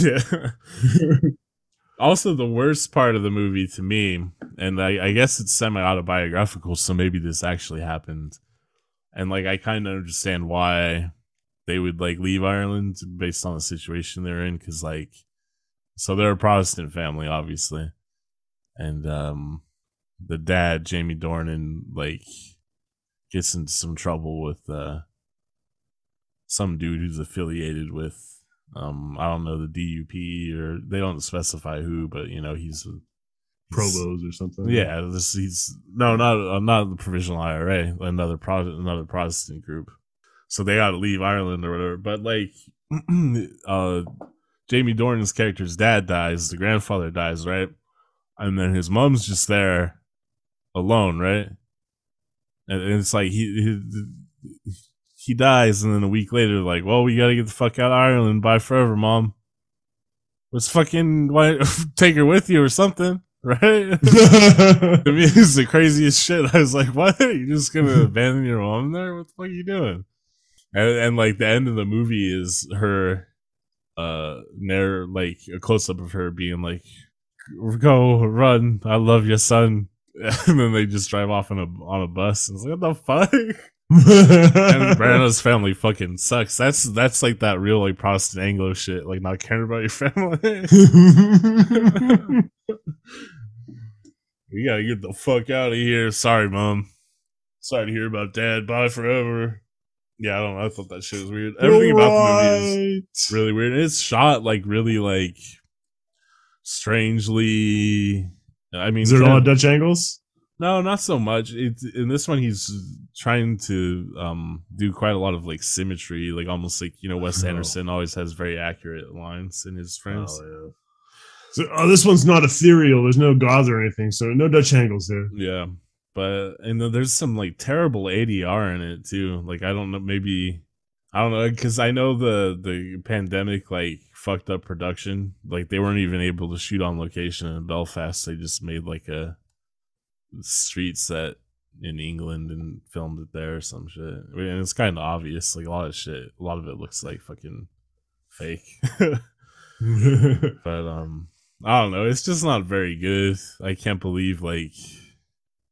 Yeah. also, the worst part of the movie to me, and I, I guess it's semi autobiographical, so maybe this actually happened. And like, I kind of understand why they would like leave Ireland based on the situation they're in, because like, so they're a Protestant family, obviously, and um, the dad Jamie Dornan like gets into some trouble with uh some dude who's affiliated with Um, I don't know the DUP or they don't specify who, but you know he's, he's Provost or something. Yeah, this he's no, not uh, not the provisional IRA, another pro, another Protestant group. So they got to leave Ireland or whatever. But like, uh, Jamie Dornan's character's dad dies, the grandfather dies, right? And then his mom's just there alone, right? And it's like he he, he dies, and then a week later, like, well, we gotta get the fuck out of Ireland. Bye forever, mom. Let's fucking why, take her with you or something, right? I mean, it's the craziest shit. I was like, what? You just gonna abandon your mom there? What the fuck are you doing? And, and like the end of the movie is her, uh, narr like a close up of her being like, "Go run, I love your son," and then they just drive off on a on a bus. And it's like, what the fuck? and Branagh's family fucking sucks. That's that's like that real like Protestant Anglo shit, like not caring about your family. you gotta get the fuck out of here. Sorry, mom. Sorry to hear about dad. Bye forever. Yeah, I don't know. I thought that shit was weird. Everything about the movie is really weird. It's shot like really like strangely. I mean, Is there a lot of- Dutch angles? no, not so much. It's in this one he's trying to um do quite a lot of like symmetry, like almost like you know Wes Oh. Anderson always has very accurate lines in his frames. Oh, yeah. So, oh, this one's not ethereal. There's no gods or anything, so no Dutch angles there. Yeah, but and there's some like terrible ADR in it too. Like I don't know, maybe I don't know because I know the the pandemic like fucked up production. Like they weren't even able to shoot on location in Belfast. They just made like a street set in England and filmed it there or some shit. And it's kind of obvious. Like a lot of shit, a lot of it looks like fucking fake. but um, I don't know. It's just not very good. I can't believe like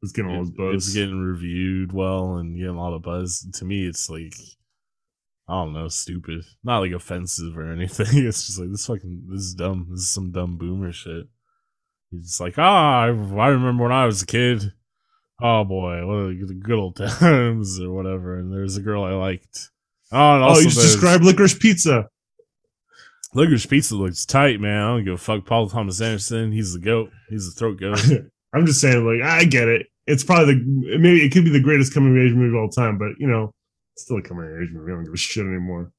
It's getting all it- buzz. it's getting reviewed well and getting a lot of buzz. To me, it's like I don't know, stupid. Not like offensive or anything. It's just like this fucking this is dumb. This is some dumb boomer shit. He's just like, ah, I, I remember when I was a kid. Oh boy, what are the good old times or whatever. And there's a girl I liked. Oh, and oh, you described licorice pizza. Licorice Pizza looks tight, man. I don't give a fuck. Paul Thomas Anderson, he's the goat. He's the throat goat. I'm just saying, like, I get it. It's probably the maybe it could be the greatest coming of age movie of all time, but you know, still a coming of age movie. I don't give a shit anymore.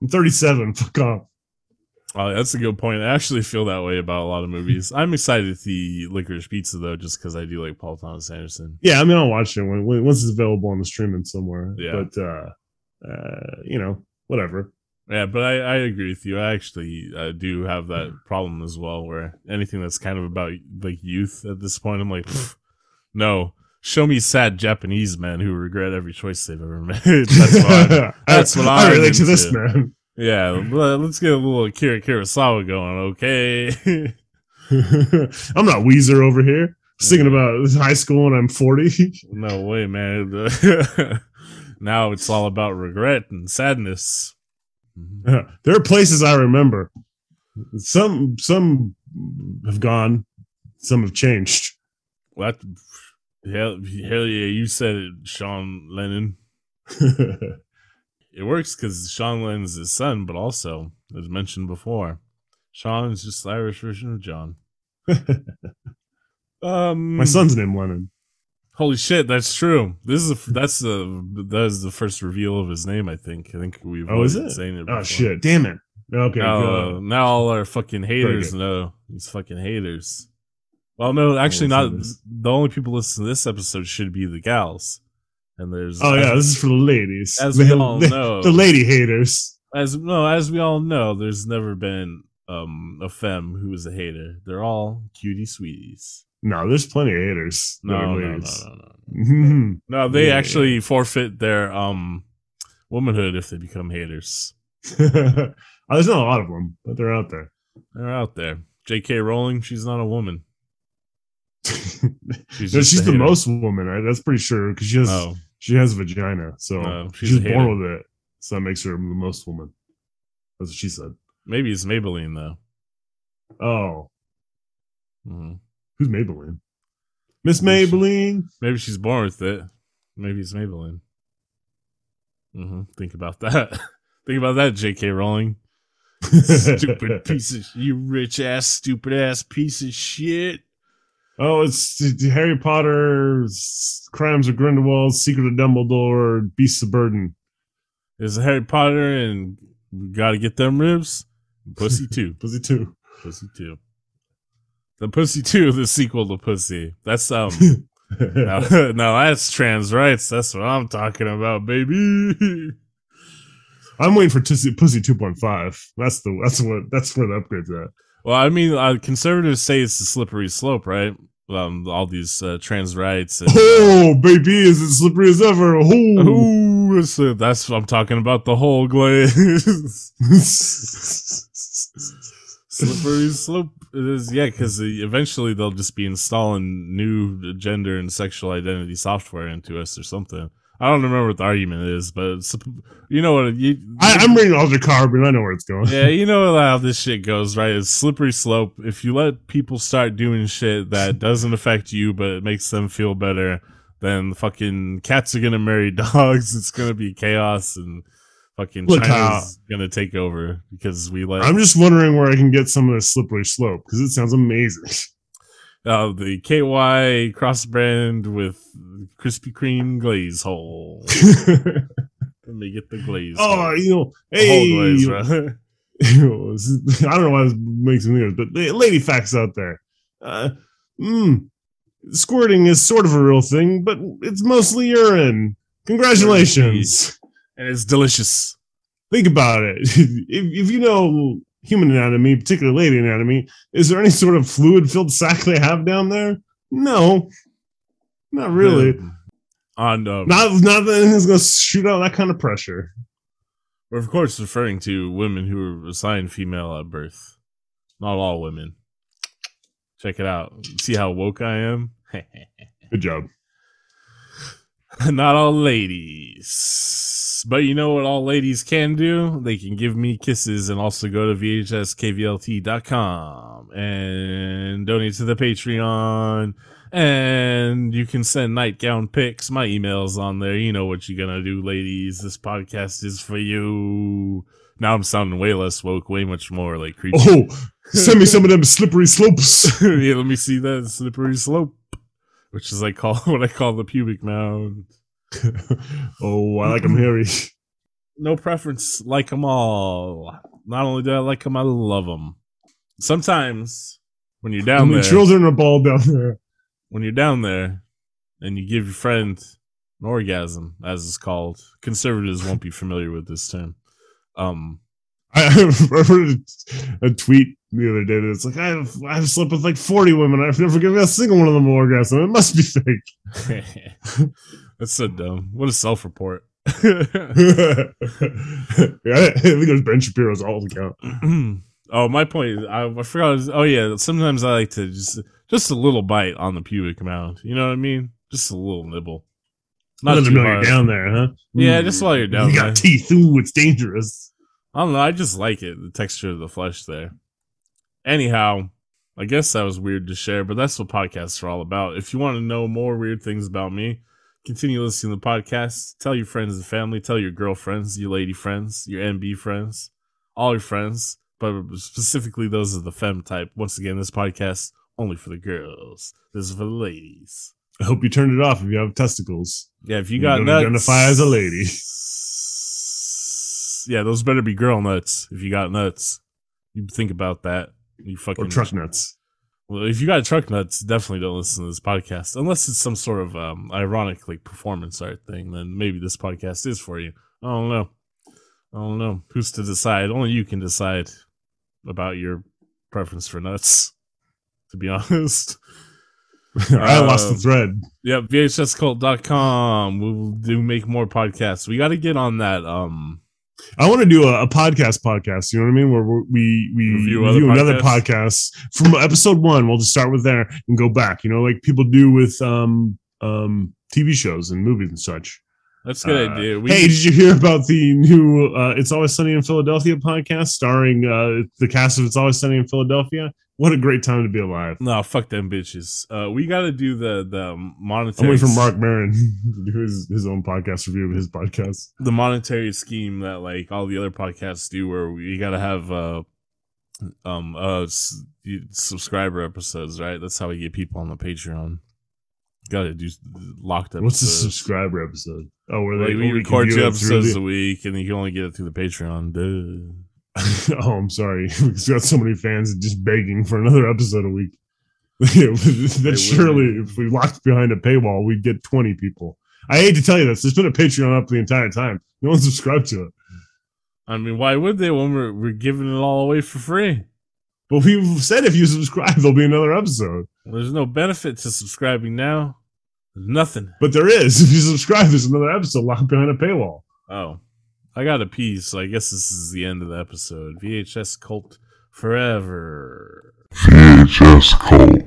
I'm 37. Fuck off. Oh, that's a good point. I actually feel that way about a lot of movies. I'm excited to see Licorice Pizza though, just because I do like Paul Thomas Anderson. Yeah, I mean, I'll watch it when, when once it's available on the streaming somewhere. Yeah. But uh, uh, you know, whatever. Yeah, but I, I agree with you. I actually uh, do have that problem as well, where anything that's kind of about like youth at this point, I'm like, no, show me sad Japanese men who regret every choice they've ever made. that's what I'm, that's what I I'm relate to this man. yeah. let- Let's get a little Akira Kurosawa going, okay? I'm not Weezer over here singing about high school when I'm 40. No way, man. now it's all about regret and sadness. Uh, there are places I remember. Some some have gone, some have changed. What? Hell, hell yeah, you said it, Sean Lennon. It works because Sean Lennon's his son, but also, as mentioned before, Sean is just the Irish version of John. Um, My son's named Lennon. Holy shit, that's true. This is a, that's the that is the first reveal of his name. I think. I think we've Oh, is it? saying it. Before. Oh shit! Damn it. Okay. Now, uh, now all our fucking haters know these fucking haters. Well, no, actually, not. The only people listening to this episode should be the gals. And there's oh yeah, this is for the ladies. as the, we all know. the lady haters. as no, as we all know, there's never been um a femme who is a hater. They're all cutie sweeties. No, there's plenty of haters. No, no, no, no, no. Mhm. No, they actually forfeit their um womanhood if they become haters. oh, there's not a lot of them, but they're out there. They're out there. J.K. Rowling, she's not a woman. She's no, she's the most woman, right? That's pretty sure because she has Oh, she has a vagina, so No, she's she's, born with it. So that makes her the most woman. That's what she said. maybe it's Maybelline though. Oh, hmm who's Maybelline? Miss Maybe she- Maybelline. Maybe she's born with it. Maybe it's Maybelline. hmm Think about that. Think about that, J.K. Rowling. stupid piece of you rich ass, stupid ass piece of shit. Oh, it's Harry Potter, Crimes of Grindelwald, Secret of Dumbledore, Beasts of Burden. There's Harry Potter, and we gotta get them ribs. Pussy two, Pussy two. Pussy two. The Pussy two, the sequel to Pussy. That's um. now, now that's trans rights. That's what I'm talking about, baby. I'm waiting for Pussy, Pussy 2.5. That's the that's what that's where the upgrade's at. Well, I mean, uh, conservatives say it's a slippery slope, right? Um, all these uh, trans rights. And, oh, baby, is it slippery as ever? Oh, so that's what I'm talking about. The whole glaze. slippery slope. It is, yeah, because eventually they'll just be installing new gender and sexual identity software into us or something. I don't remember what the argument is, but you know what? You, I, am reading Altered Carbon. I know where it's going. Yeah, you know how this shit goes, right? It's slippery slope. If you let people start doing shit that doesn't affect you, but it makes them feel better, then fucking cats are gonna marry dogs. It's gonna be chaos and fucking Look China's how, gonna take over because we let. I'm just wondering where I can get some of this slippery slope because it sounds amazing. Uh, the KY cross brand with Krispy Kreme glaze hole. Let me get the glaze. Oh, hole. you know, hey, glaze, right? I don't know why this makes me weird, but lady facts out there. Uh, mm, squirting is sort of a real thing, but it's mostly urine. Congratulations. And it's delicious. Think about it. if, if you know human anatomy, particularly lady anatomy, is there any sort of fluid filled sac they have down there? No, not really. On um, not not that anything's gonna shoot out that kind of pressure. We're of course referring to women who are assigned female at birth. Not all women. Check it out. See how woke I am. Good job. Not all ladies. But you know what all ladies can do? They can give me kisses and also go to vhskvlt.com and donate to the Patreon. And you can send nightgown pics. My email's on there. You know what you're gonna do, ladies. This podcast is for you. Now I'm sounding way less woke, way much more like creepy. Oh, send me some of them slippery slopes. yeah, let me see that slippery slope which is like call what I call the pubic mound. oh, I like them hairy. No preference, like them all. Not only do I like them, I love them. Sometimes when you're down there, children are bald down there. When you're down there, and you give your friend an orgasm, as it's called, conservatives won't be familiar with this term. Um, I heard a tweet the other day that's like I've I've slept with like forty women. I've never given a single one of them an orgasm. It must be fake. that's so dumb. What a self report. yeah, I think it was Ben Shapiro's alt account. oh, my point. Is, I, I forgot. Was, oh yeah, sometimes I like to just just a little bite on the pubic mound. You know what I mean? Just a little nibble. Not Let them know you're down there, huh? Yeah, just while you're mm. down. You got teeth. Ooh, it's dangerous. I don't know. I just like it. The texture of the flesh there. Anyhow, I guess that was weird to share, but that's what podcasts are all about. If you want to know more weird things about me, continue listening to the podcast. Tell your friends and family. Tell your girlfriends, your lady friends, your NB friends, all your friends, but specifically those of the fem type. Once again, this podcast only for the girls. This is for the ladies. I hope you turned it off if you have testicles. Yeah, if you got nuts, identify as a lady. yeah, those better be girl nuts. If you got nuts, you think about that. You fucking or truck nuts. Well, if you got truck nuts, definitely don't listen to this podcast unless it's some sort of um, ironic like performance art thing. Then maybe this podcast is for you. I don't know. I don't know who's to decide. Only you can decide about your preference for nuts. To be honest. I lost the thread. Yep, VHScult.com. We'll do make more podcasts. We got to get on that um I want to do a, a, podcast podcast. You know what I mean? Where we we review, review another podcast from episode one. We'll just start with there and go back. You know, like people do with um um TV shows and movies and such. That's a good Uh, idea. We, hey, did you hear about the new uh, "It's Always Sunny in Philadelphia" podcast starring uh, the cast of "It's Always Sunny in Philadelphia"? What a great time to be alive! no, fuck them bitches. Uh, we got to do the the monetary. I'm monetary. waiting for Marc Maron to do his, his own podcast review of his podcast. the monetary scheme that like all the other podcasts do, where we got to have uh um uh s- subscriber episodes, right? That's how we get people on the Patreon. Got to do locked up. What's the subscriber episode? Oh, where Like, they oh, we can record two episodes the- a week, and you can only get it through the Patreon. Duh. oh, I'm sorry. We've got so many fans just begging for another episode a week. that surely, if we locked behind a paywall, we'd get 20 people. I hate to tell you this. There's been a Patreon up the entire time. No one subscribed to it. I mean, why would they when we're we're giving it all away for free? But we've said if you subscribe, there'll be another episode. There's no benefit to subscribing now. There's nothing. But there is. If you subscribe, there's another episode locked behind a paywall. Oh, I got a piece. So I guess this is the end of the episode. VHS cult forever. VHS Cult.